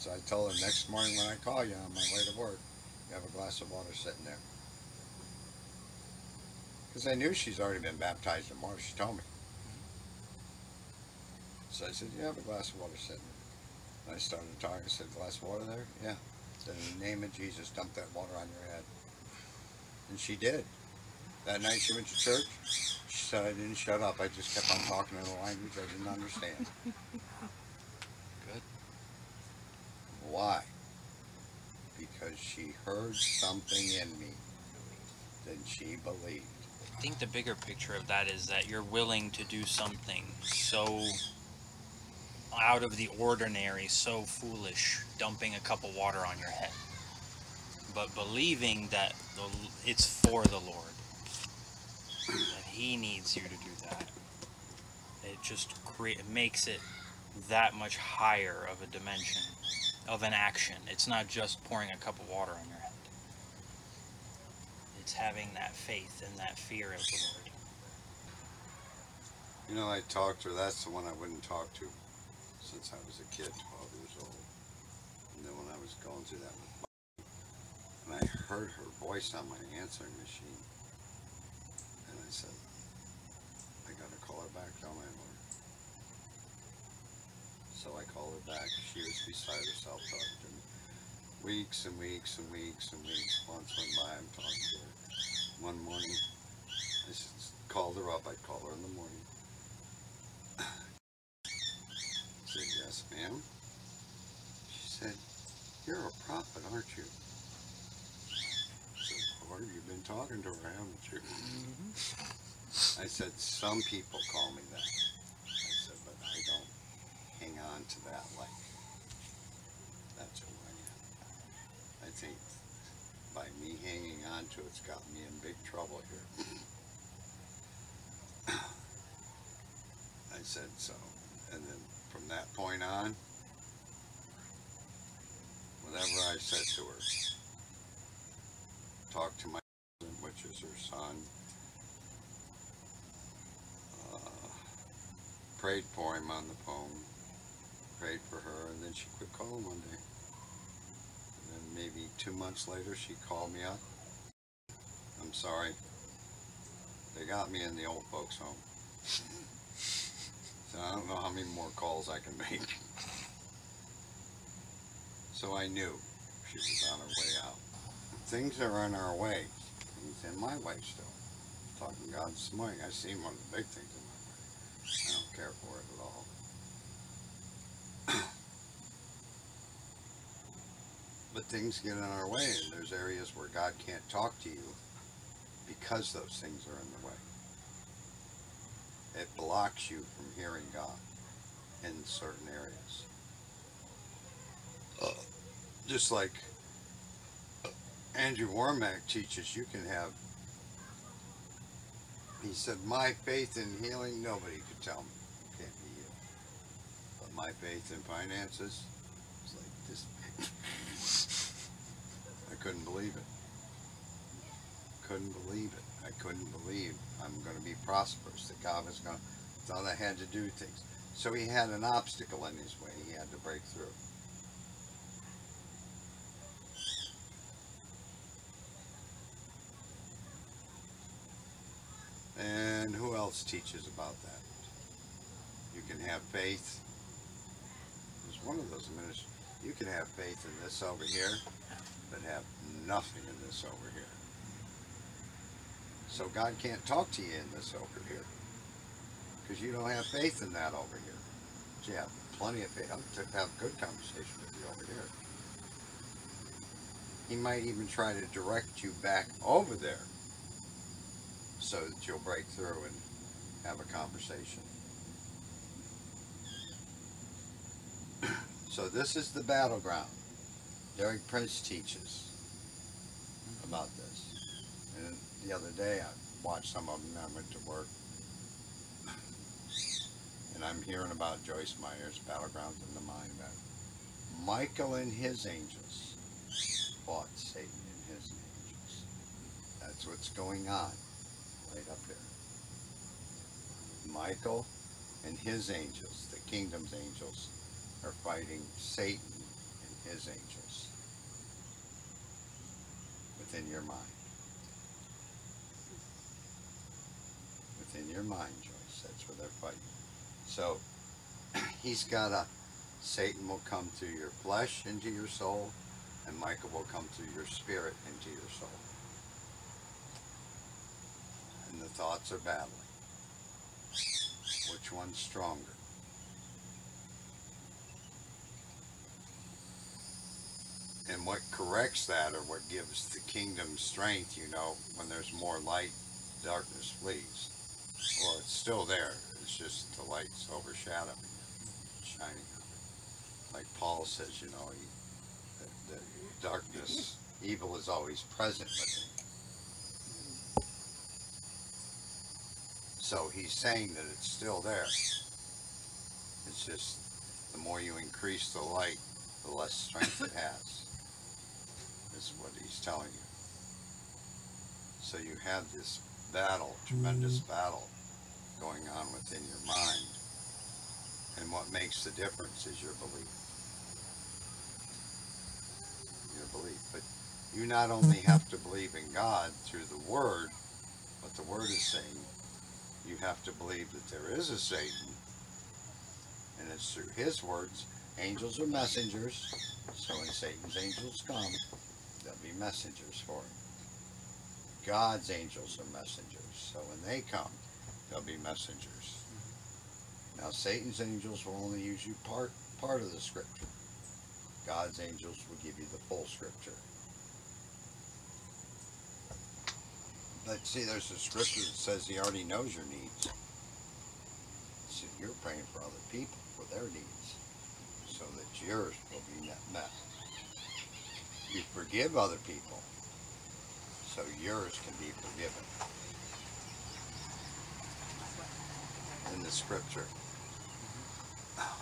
So I told her next morning when I call you on my way to work, you have a glass of water sitting there. Because I knew she's already been baptized in water. She told me. So I said, You have a glass of water sitting there. And I started talking. I said, Glass of water there? Yeah. I said, In the name of Jesus, dump that water on your head. And she did. That night she went to church. She said, I didn't shut up. I just kept on talking in a language I didn't understand. Good. Why? Because she heard something in me. Then she believed. I think the bigger picture of that is that you're willing to do something so out of the ordinary, so foolish, dumping a cup of water on your head, but believing that the, it's for the Lord, that He needs you to do that. It just it makes it that much higher of a dimension of an action. It's not just pouring a cup of water on your head. It's having that faith and that fear of the Lord. You know, I talked to her. That's the one I wouldn't talk to since I was a kid, 12 years old. And then when I was going through that with and I heard her voice on my answering machine, and I said, I gotta call her back, tell my Lord. So I called her back. She was beside herself talking to me. Weeks and weeks and weeks and weeks. Months went by, I'm talking to her. One morning, I just called her up. I'd call her in the morning. I said, yes, ma'am. She said, you're a prophet, aren't you? I said, Lord, you've been talking to her, haven't you? Mm-hmm. I said, some people call me that. I said, but I don't hang on to that like that's I am. I think by me hanging on to it's got me in big trouble here. I said so. And then from that point on, whatever I said to her, talked to my cousin, which is her son, uh, prayed for him on the phone, prayed for her, and then she quit calling one day. And then maybe two months later, she called me up. I'm sorry. They got me in the old folks' home. So I don't know how many more calls I can make. So I knew she was on her way out. Things are on our way. Things in my way still. Talking God this morning, I seen one of the big things in my way. I don't care for it at all. But things get in our way, and there's areas where God can't talk to you because those things are in the way. It blocks you from hearing God in certain areas. Uh, just like Andrew Wommack teaches, you can have. He said, "My faith in healing, nobody could tell me can't be healed, but my faith in finances, it's like this big." Couldn't believe it. Couldn't believe it. I couldn't believe I'm going to be prosperous. That God was going. to Thought I had to do things. So he had an obstacle in his way. He had to break through. And who else teaches about that? You can have faith. There's one of those ministries. You can have faith in this over here, but have nothing in this over here. So God can't talk to you in this over here. Because you don't have faith in that over here. But you have plenty of faith. I'm to have good conversation with you over here. He might even try to direct you back over there so that you'll break through and have a conversation. so this is the battleground. Derek Prince teaches about this. And the other day, I watched some of them, and I went to work. And I'm hearing about Joyce Meyer's Battlegrounds in the Mind. Michael and his angels fought Satan and his angels. That's what's going on right up there. Michael and his angels, the kingdom's angels, are fighting Satan and his angels within your mind. Within your mind, Joyce. That's where they're fighting. So he's got a Satan will come through your flesh into your soul, and Michael will come through your spirit into your soul. And the thoughts are battling. Which one's stronger? And what corrects that or what gives the kingdom strength, you know, when there's more light, darkness flees. Well, it's still there. It's just the light's overshadowing it, shining on it. Like Paul says, you know, he, the, the darkness, evil is always present. So he's saying that it's still there. It's just the more you increase the light, the less strength it has. Is what he's telling you. So you have this battle, mm-hmm. tremendous battle going on within your mind. And what makes the difference is your belief. Your belief. But you not only have to believe in God through the Word, what the Word is saying, you have to believe that there is a Satan, and it's through his words. Angels are messengers, so when Satan's angels come, they'll be messengers for him. God's angels are messengers, so when they come, they'll be messengers. Now Satan's angels will only use you part part of the scripture. God's angels will give you the full scripture. But see, there's a scripture that says he already knows your needs. So you're praying for other people for their needs, so that yours will be met. You forgive other people, so yours can be forgiven. In the scripture,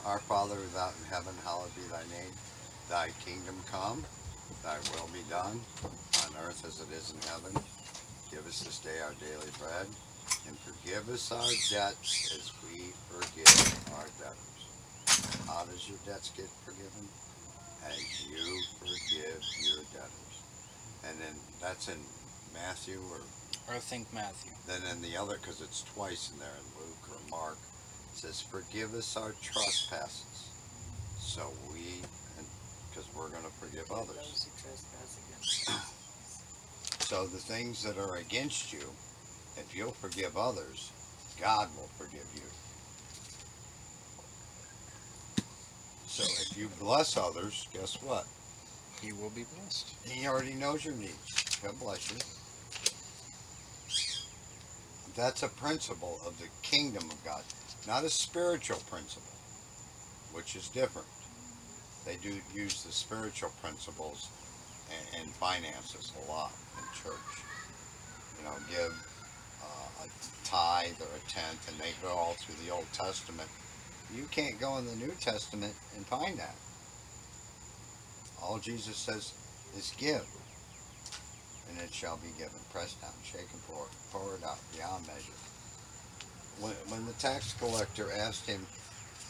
our Father who art in heaven, hallowed be thy name. Thy kingdom come, thy will be done, on earth as it is in heaven. Give us this day our daily bread, and forgive us our debts as we forgive our debtors. How does your debts get forgiven? As you forgive your debtors. And then that's in Matthew or I think Matthew. then in the other, because it's twice in there in Luke or Mark, it says, "Forgive us our trespasses." So we, because we're going to forgive others. Those who trespass against us. So the things that are against you, if you'll forgive others, God will forgive you. So if you bless others, guess what? He will be blessed. He already knows your needs. He'll bless you. That's a principle of the kingdom of God, not a spiritual principle, which is different. They do use the spiritual principles and, and finances a lot in church. You know, give uh, a tithe or a tenth, and they go all through the Old Testament. You can't go in the New Testament and find that. All Jesus says is give, and it shall be given, pressed down, shaken forward, poured out beyond measure. When, when the tax collector asked him,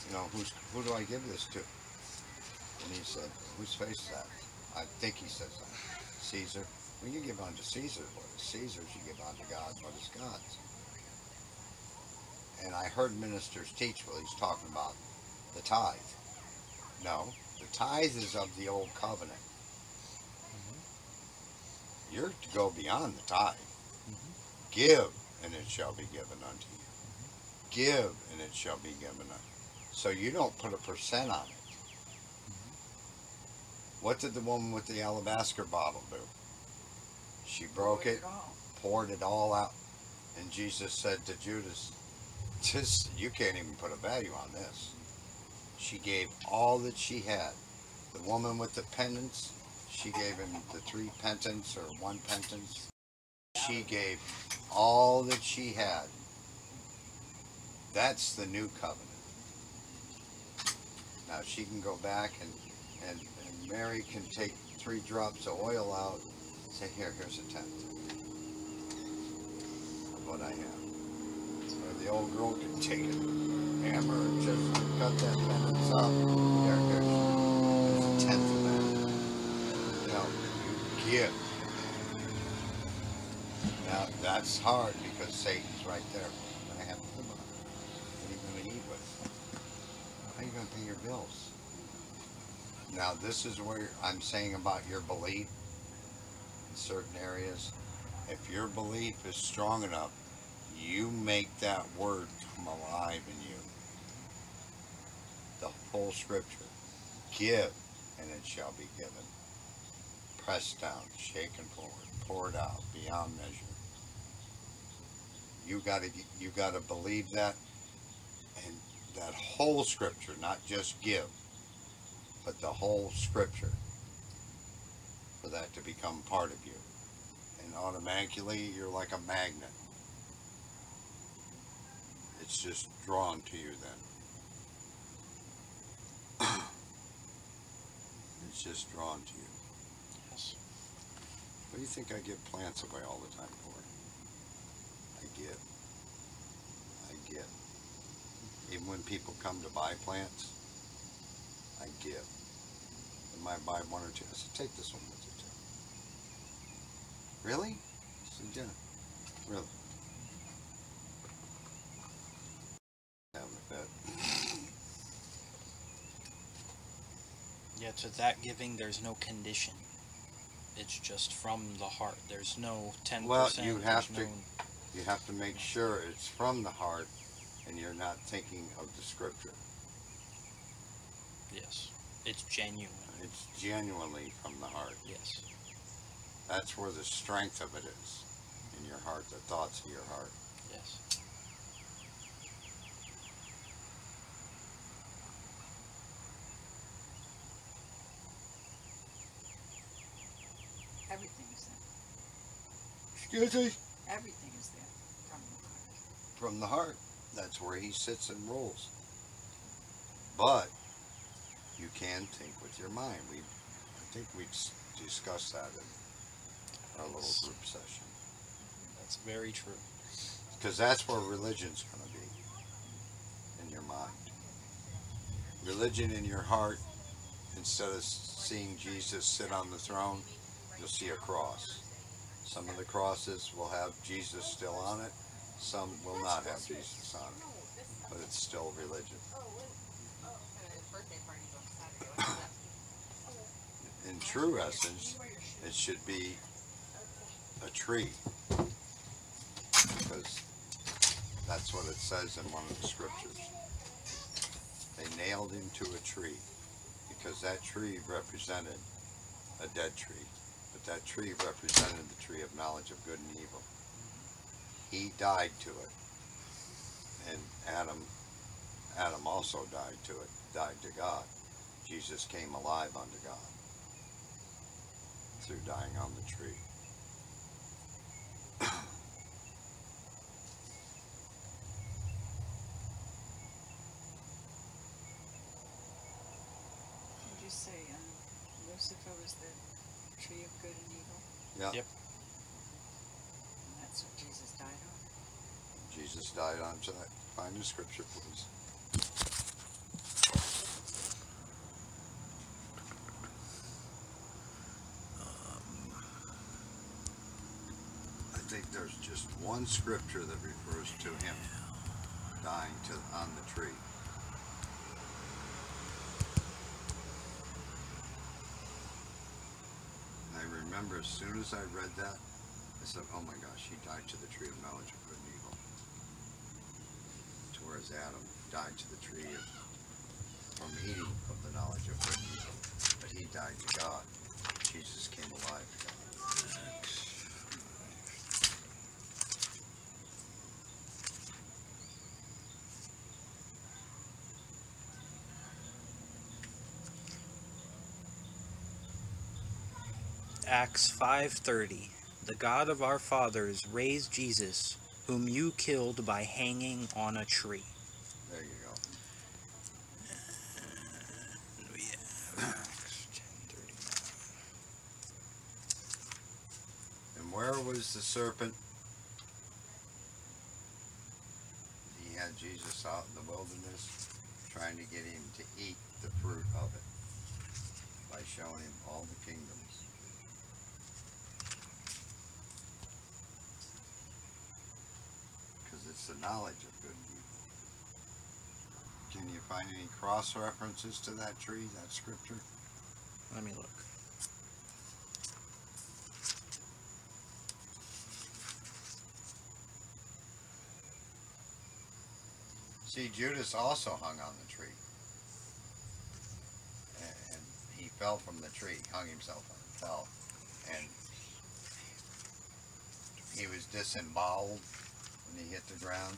you know, who's, who do I give this to? And he said, whose face is that? I think he says that. Caesar. Well, you give unto Caesar what is Caesar's, you give unto God what is God's. And I heard ministers teach, well, he's talking about the tithe. No, the tithe is of the old covenant. You're to go beyond the tithe. Give, and it shall be given unto you. Give, and it shall be given unto you. So you don't put a percent on it. What did the woman with the alabaster bottle do? She broke it, poured it all out, and Jesus said to Judas, "Just you can't even put a value on this." She gave all that she had. The woman with the pendants, she gave him the three pendants or one pendants. she gave all that she had. That's the new covenant. Now she can go back and, and, and Mary can take three drops of oil out and say, Here, here's a tenth of what I have. Or the old girl can take a hammer and just cut that penance up. Here, here's, here's a tenth of that. Know, you give. Now that's hard because Satan's right there. What. What are you going to eat with? How are you going to pay your bills? Now this is where I'm saying about your belief in certain areas. If your belief is strong enough, you make that word come alive in you. The whole scripture. Give, and it shall be given. Pressed down, shaken forward, poured out, beyond measure. You gotta, you gotta believe that, and that whole scripture, not just give, but the whole scripture, for that to become part of you. And automatically, you're like a magnet. It's just drawn to you then. it's just drawn to you. Yes. What do you think I give plants away all the time for? I give. I give. Even when people come to buy plants, I give. They might buy one or two. I said, take this one with you too. Really? I said, yeah. Really? Having a fit. Yeah, to that giving, there's no condition. It's just from the heart. There's no 10%. Well, you have to- no- You have to make sure it's from the heart and you're not thinking of the scripture. Yes. It's genuine. It's genuinely from the heart. Yes. That's where the strength of it is in your heart, the thoughts of your heart. Yes. Excuse me? Everything is there from the heart. From the heart. That's where he sits and rules. But you can think with your mind. We, I think we s- discussed that in our little group session. That's very true. Because that's where religion's going to be in your mind. Religion in your heart, instead of seeing Jesus sit on the throne, you'll see a cross. Some of the crosses will have Jesus still on it, some will not have Jesus on it, but it's still religion. In true essence, it should be a tree. Because that's what it says in one of the scriptures. They nailed him to a tree because that tree represented a dead tree, that tree represented the tree of knowledge of good and evil. He died to it, and Adam, Adam also died to it, died to God. Jesus came alive unto God through dying on the tree. Did you say um, Lucifer was the tree of good and evil? Yeah. Yep. And that's what Jesus died on? Jesus died on that. Find the scripture, please. Um, I think there's just one scripture that refers to him dying to on the tree. And I remember as soon as I read that, I said, "Oh my gosh, he died to the tree of knowledge of good and evil." To whereas Adam died to the tree of, from eating of the knowledge of good and evil, but he died to God. Jesus came alive to God. Acts 5:30. The God of our fathers raised Jesus, whom you killed by hanging on a tree. There you go. We have Acts 10:39. And where was the serpent? He had Jesus out in the wilderness trying to get him to eat the fruit of it by showing him all the kingdoms. Because it's the knowledge of good and evil. Can you find any cross references to that tree, that scripture? Let me look. See, Judas also hung on the tree. And, and he fell from the tree, hung himself on it, fell. And he was disemboweled when he hit the ground.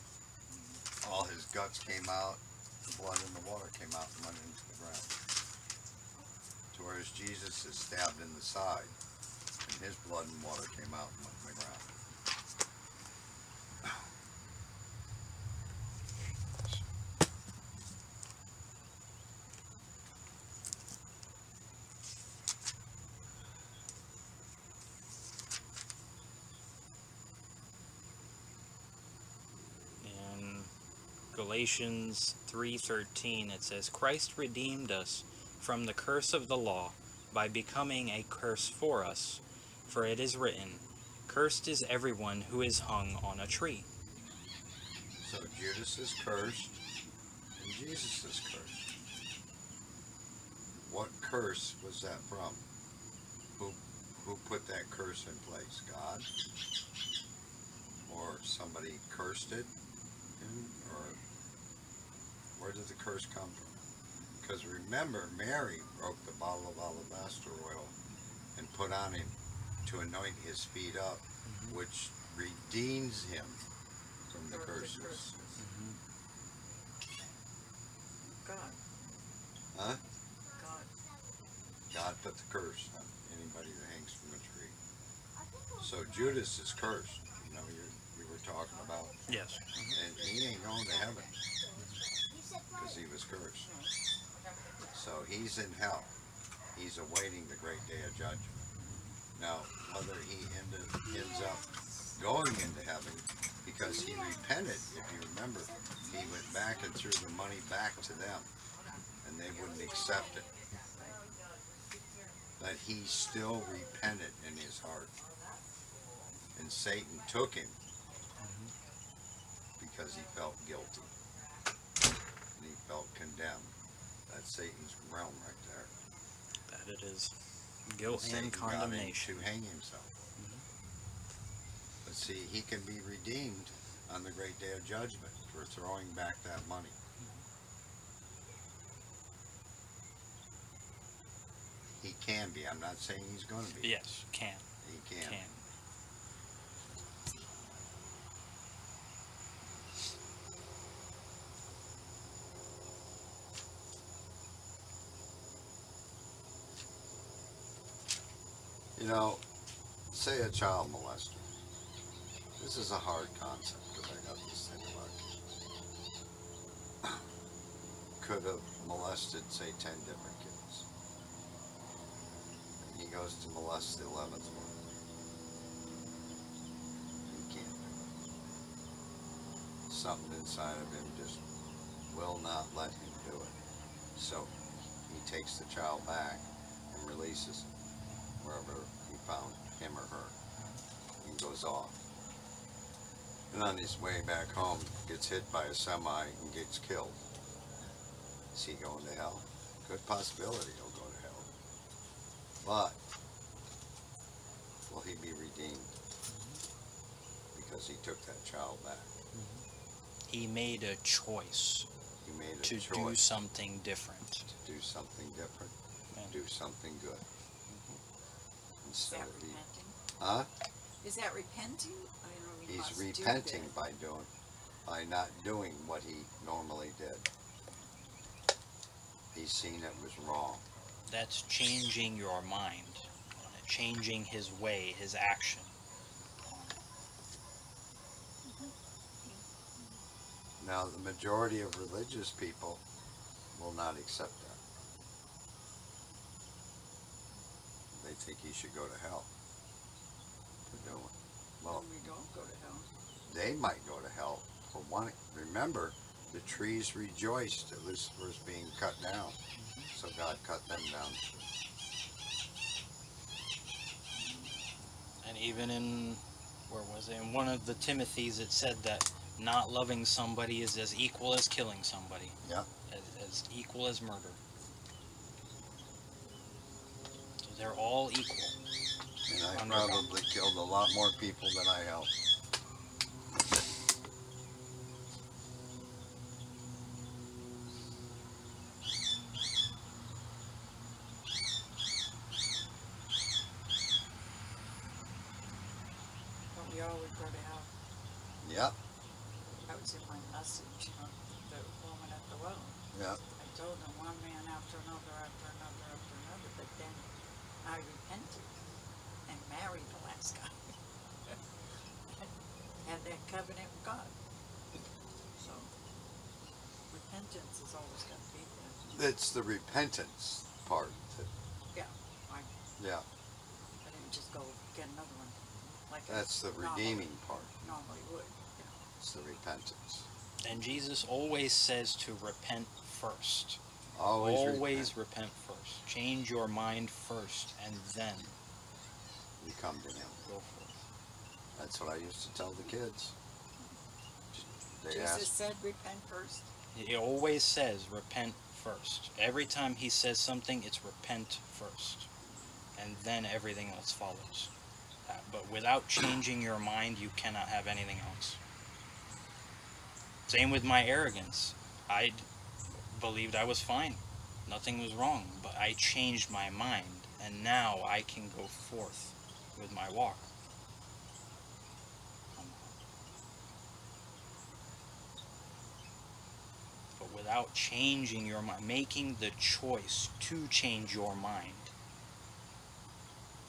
All his guts came out, the blood and the water came out and went into the ground. To whereas Jesus is stabbed in the side, and his blood and water came out and went in the ground. In Galatians 3:13 it says Christ redeemed us from the curse of the law by becoming a curse for us for it is written cursed is everyone who is hung on a tree. So Judas is cursed, and Jesus is cursed. What curse was that from? Who who put that curse in place? God? Or somebody cursed it? And- Or where did the curse come from? Because remember, Mary broke the bottle of alabaster oil and put on him to anoint his feet up, mm-hmm. which redeems him from the curses. Mm-hmm. God. Huh? God. God put the curse on anybody that hangs from a tree. So Judas is cursed. You know, you you were talking about, Yes. and he ain't going to heaven because he was cursed. So he's in hell. He's awaiting the great day of judgment. Now, whether he ended, ends up going into heaven because he repented, if you remember, he went back and threw the money back to them, and they wouldn't accept it but he still repented in his heart. And Satan took him because he felt guilty. Felt condemned. That's Satan's realm right there. That it is guilt Satan and condemnation. To hang himself. Mm-hmm. But see, he can be redeemed on the great day of judgment for throwing back that money. Mm-hmm. He can be. I'm not saying he's going to be. Yes, can. He can. Can. You know, say a child molester. This is a hard concept because I got this thing about. Could have molested, say, 10 different kids. And he goes to molest the 11th one. He can't do it. Something inside of him just will not let him do it. So he takes the child back and releases him wherever he found him or her and goes off. And on his way back home, gets hit by a semi and gets killed. Is he going to hell? Good possibility he'll go to hell. But will he be redeemed? Because he took that child back. Mm-hmm. He made a choice He made a to do something different. to do something different, And do something good. Is that repenting? Huh? Is that repenting? I He's repenting do by doing, by not doing what he normally did. He's seen it was wrong. That's changing your mind, changing his way, his action. Now, the majority of religious people will not accept that. Think he should go to hell for doing. Well, we don't go to hell. they might go to hell for one. Remember, the trees rejoiced that Lucifer's being cut down, mm-hmm. so God cut them down. And even in, where was it? In one of the Timothy's, it said that not loving somebody is as equal as killing somebody. Yeah. As, as equal as murder. So they're all equal. And I probably killed a lot more people than I helped. But we all would go to hell. Yep, That was in my message, huh? the woman at the well. yep. I told them one man after another, after another, after another, but then I repented and married the last guy. Had that covenant with God. So, repentance has always got to be there. It's the repentance part. that- I, Yeah, I didn't just go get another one, like that's the normally- redeeming part. Normally would, It's the repentance. And Jesus always says to repent first. Always, always repent. repent first. Change your mind first, and then You come to Him. Go forth. That's what I used to tell the kids. They Jesus asked, said repent first. He always says repent first. Every time he says something, it's repent first. And then everything else follows. Uh, but without changing your mind, you cannot have anything else. Same with my arrogance. I believed I was fine. Nothing was wrong. But I changed my mind. And now I can go forth with my walk. but without changing your mind, making the choice to change your mind,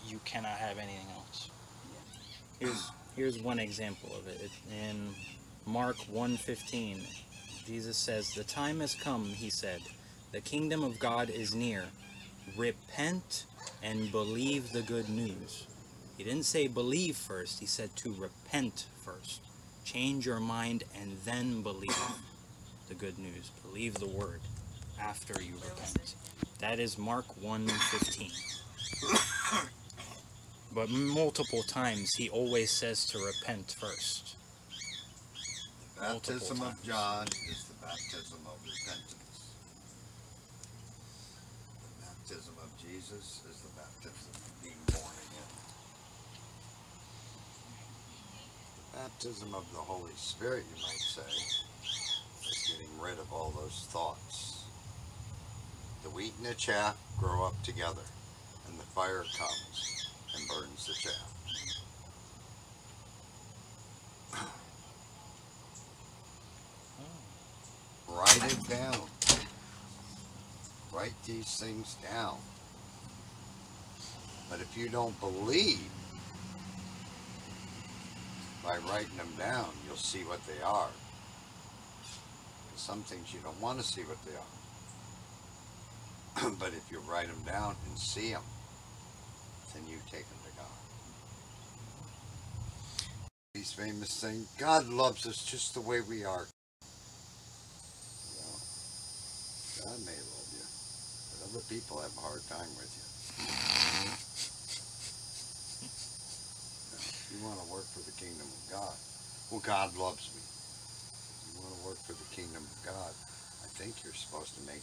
you cannot have anything else. Here's here's one example of it. It- In Mark 1:15, Jesus says, "The time has come," he said. "The kingdom of God is near. Repent and believe the good news." He didn't say believe first, he said to repent first. Change your mind and then believe the good news. Believe the word after you repent. That is Mark 1:15. but multiple times he always says to repent first. the baptism of. John is the baptism of repentance. The baptism of Jesus is the baptism of being born again. The baptism of the Holy Spirit, you might say, is getting rid of all those thoughts. The wheat and the chaff grow up together, and the fire comes and burns the chaff. Hmm. Write it down. Write these things down. But if you don't believe, by writing them down, you'll see what they are. Some things you don't want to see what they are. but if you write them down and see them, then you take them to God. These famous things, God loves us just the way we are. God may love you, but other people have a hard time with you. You want to work for the kingdom of God. Well, God loves me. Work for the kingdom of God. I think you're supposed to make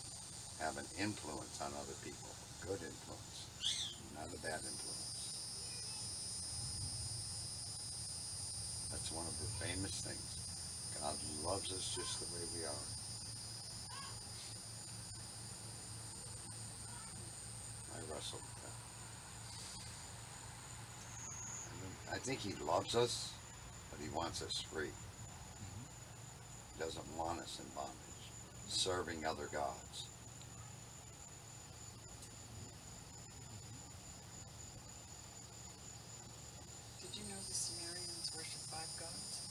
have an influence on other people, good influence, not a bad influence. That's one of the famous things. God loves us just the way we are. I wrestle with that. I think He loves us, but He wants us free. Doesn't want us in bondage, serving other gods. Did you know the Sumerians worship five gods?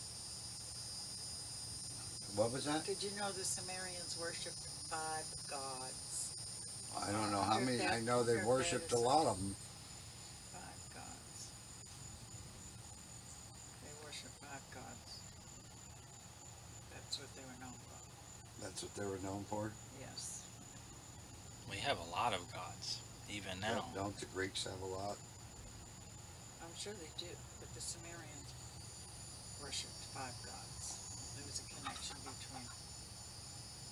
What was that? Did you know the Sumerians worshipped five gods? I don't know how many. I know they worshipped a lot of them. Five gods. They worship five gods. That's what they were known for. That's what they were known for. Yes. We have a lot of gods, even now. Yeah, Don't the Greeks have a lot? I'm sure they do, but the Sumerians worshipped five gods. There was a connection between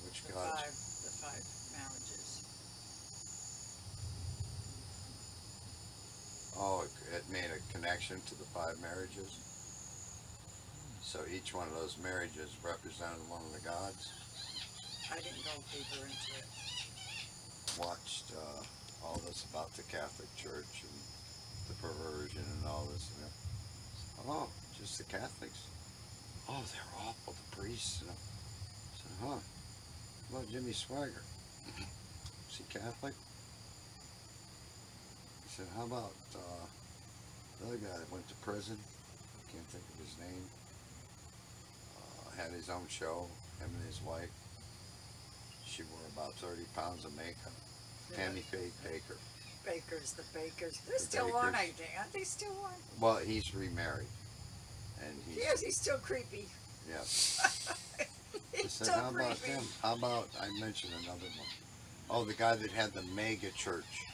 Which the gods? five, the five marriages. Oh, it, it made a connection to the five marriages. Hmm. So each one of those marriages represented one of the gods. I didn't go deeper into it. Watched uh, all this about the Catholic Church and the perversion and all this. And that. Oh, just the Catholics. Oh, they're awful. The priests. Know. I said, huh? Well, Jimmy Swaggart. Is he Catholic? He said, how about uh, the other guy that went to prison? I can't think of his name. Uh, had his own show, him and his wife. She wore about 30 pounds of makeup. Tammy Faye Bakker. Bakkers, the Bakkers. They're The still on, Bakkers. I think. Aren't they still on? Well, he's remarried. And he's, Yes, he's still creepy. yeah. I said, still how about creepy. him? How about, I mentioned another one. Oh, the guy that had the mega church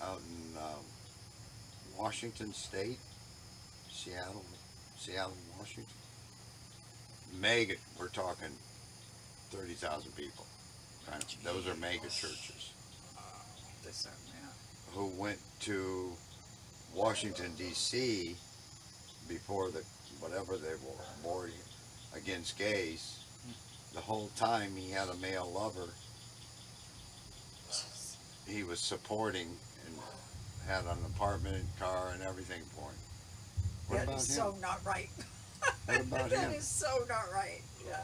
out in um, Washington State, Seattle, Seattle, Washington. Mega, we're talking 30,000 people. Kind of, those are mega churches. This, yeah. Who went to Washington D.C. before the, whatever they were, war against gays. The whole time he had a male lover he was supporting and had an apartment, car, and everything for him. What That about is him? so not right. What about That him? is so not right. Yeah.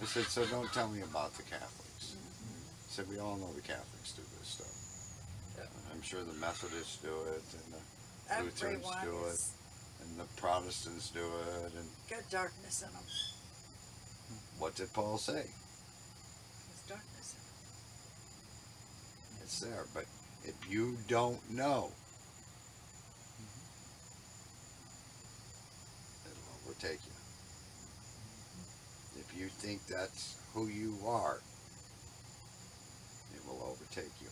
I said, so don't tell me about the Catholics. I said, we all know the Catholics do this stuff. Yeah. I'm sure the Methodists do it, and the Lutherans Everyone do it, is and the Protestants do it, and got darkness in them. what did Paul say? There's darkness in It's there, but if you don't know, mm-hmm. it'll overtake you. You think that's who you are, it will overtake you.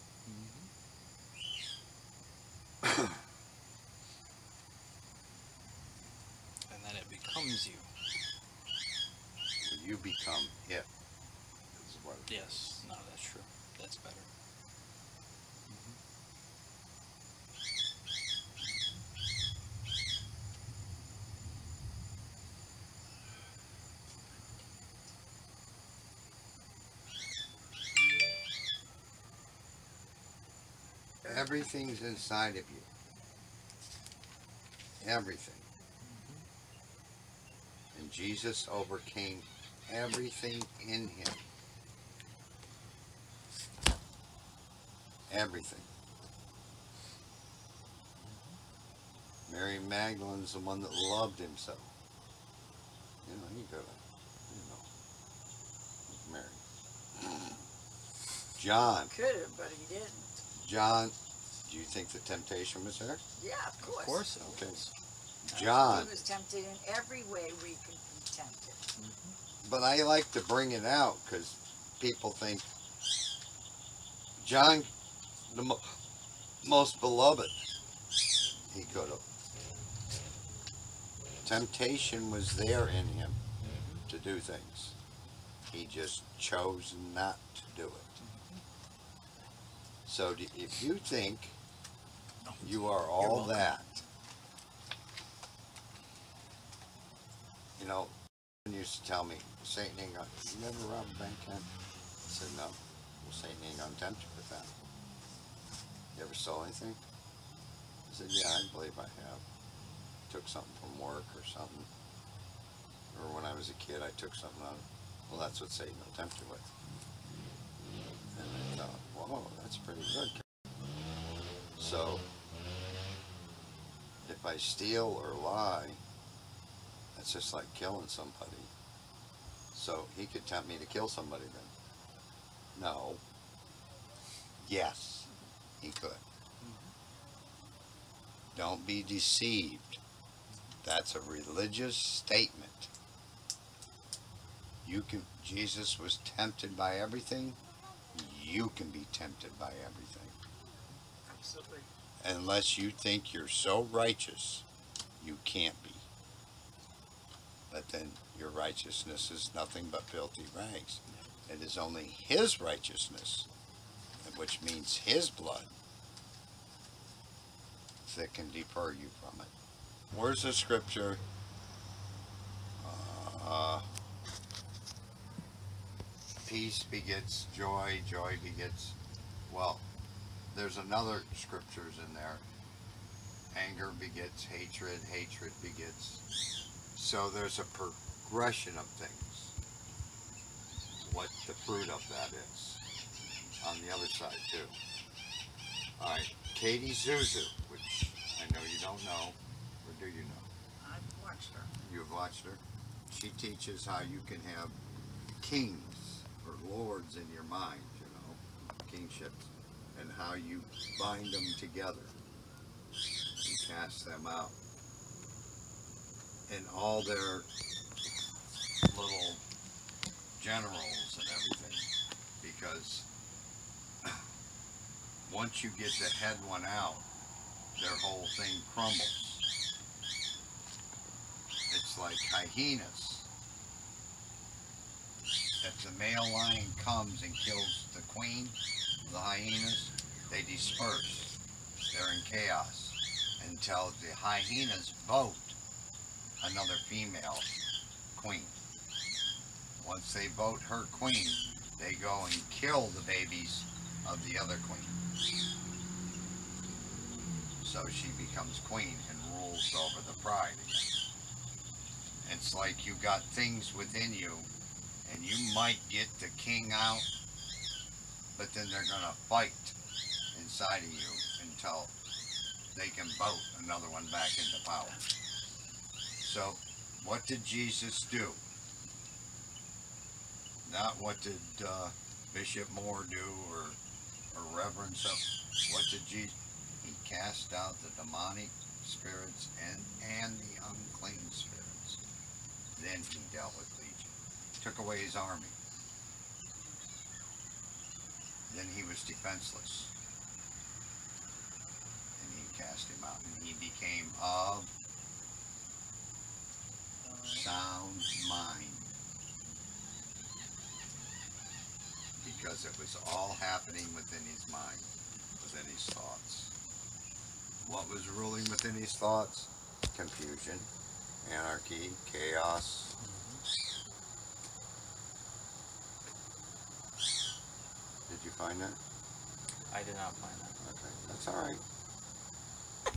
And then it becomes you. You become it. Is what it is. Yes. No, that's true. That's better. Everything's inside of you. Everything. And Jesus overcame everything in him. Everything. Mary Magdalene's the one that loved him so. You know, you gotta, you know, Mary. John. Could have, but he didn't. John, do you think the temptation was there? Yeah, of course. Of course it Okay. was. John, He was tempted in every way we can be tempted. Mm-hmm. but I like to bring it out because people think John, the mo- most beloved, he could have. Temptation was there in him mm-hmm. to do things. He just chose not to do it. Mm-hmm. So if you think you are all welcome. that, you know, Someone used to tell me, Satan ain't gonna, you never rob a bank? I said, no. Well, Satan ain't gonna tempt you with that. You ever stole anything? I said, yeah, I believe I have. Took something from work or something. Or when I was a kid, I took something out. Well, that's what Satan will tempt you with. And I thought, whoa, that's pretty good. So, if I steal or lie, that's just like killing somebody. So he could tempt me to kill somebody then. No. Yes, he could. Don't be deceived. That's a religious statement. You can Jesus was tempted by everything. You can be tempted by everything. Absolutely. Unless you think you're so righteous, you can't be. But then your righteousness is nothing but filthy rags. It is only His righteousness, which means His blood, that can defer you from it. Where's the scripture? Uh, peace begets joy, joy begets. Well, there's another scriptures in there. Anger begets hatred, hatred begets. So there's a progression of things. What the fruit of that is. On the other side too. Alright, Katie Souza, which I know you don't know, or do you know? I've watched her. You've watched her. She teaches how you can have kings or lords in your mind, you know, kingships, and how you bind them together and cast them out. And all their little generals and everything. Because once you get the head one out, their whole thing crumbles. It's like hyenas. If the male lion comes and kills the queen the hyenas, they disperse. They're in chaos until the hyenas vote another female queen. Once they vote her queen, they go and kill the babies of the other queen. So she becomes queen and rules over the pride. It's like you got things within you, and you might get the king out, but then they're gonna fight inside of you until they can vote another one back into power. So, what did Jesus do? Not what did uh, Bishop Moore do or, or Reverend so. What did Jesus? He cast out the demonic spirits and, and the unclean spirits. Then he dealt with Legion. Took away his army. Then he was defenseless. And he cast him out. And he became of sound mind. Because it was all happening within his mind, within his thoughts. What was ruling within his thoughts? Confusion, anarchy, chaos. Did you find that? I did not find that. Okay, that's all right.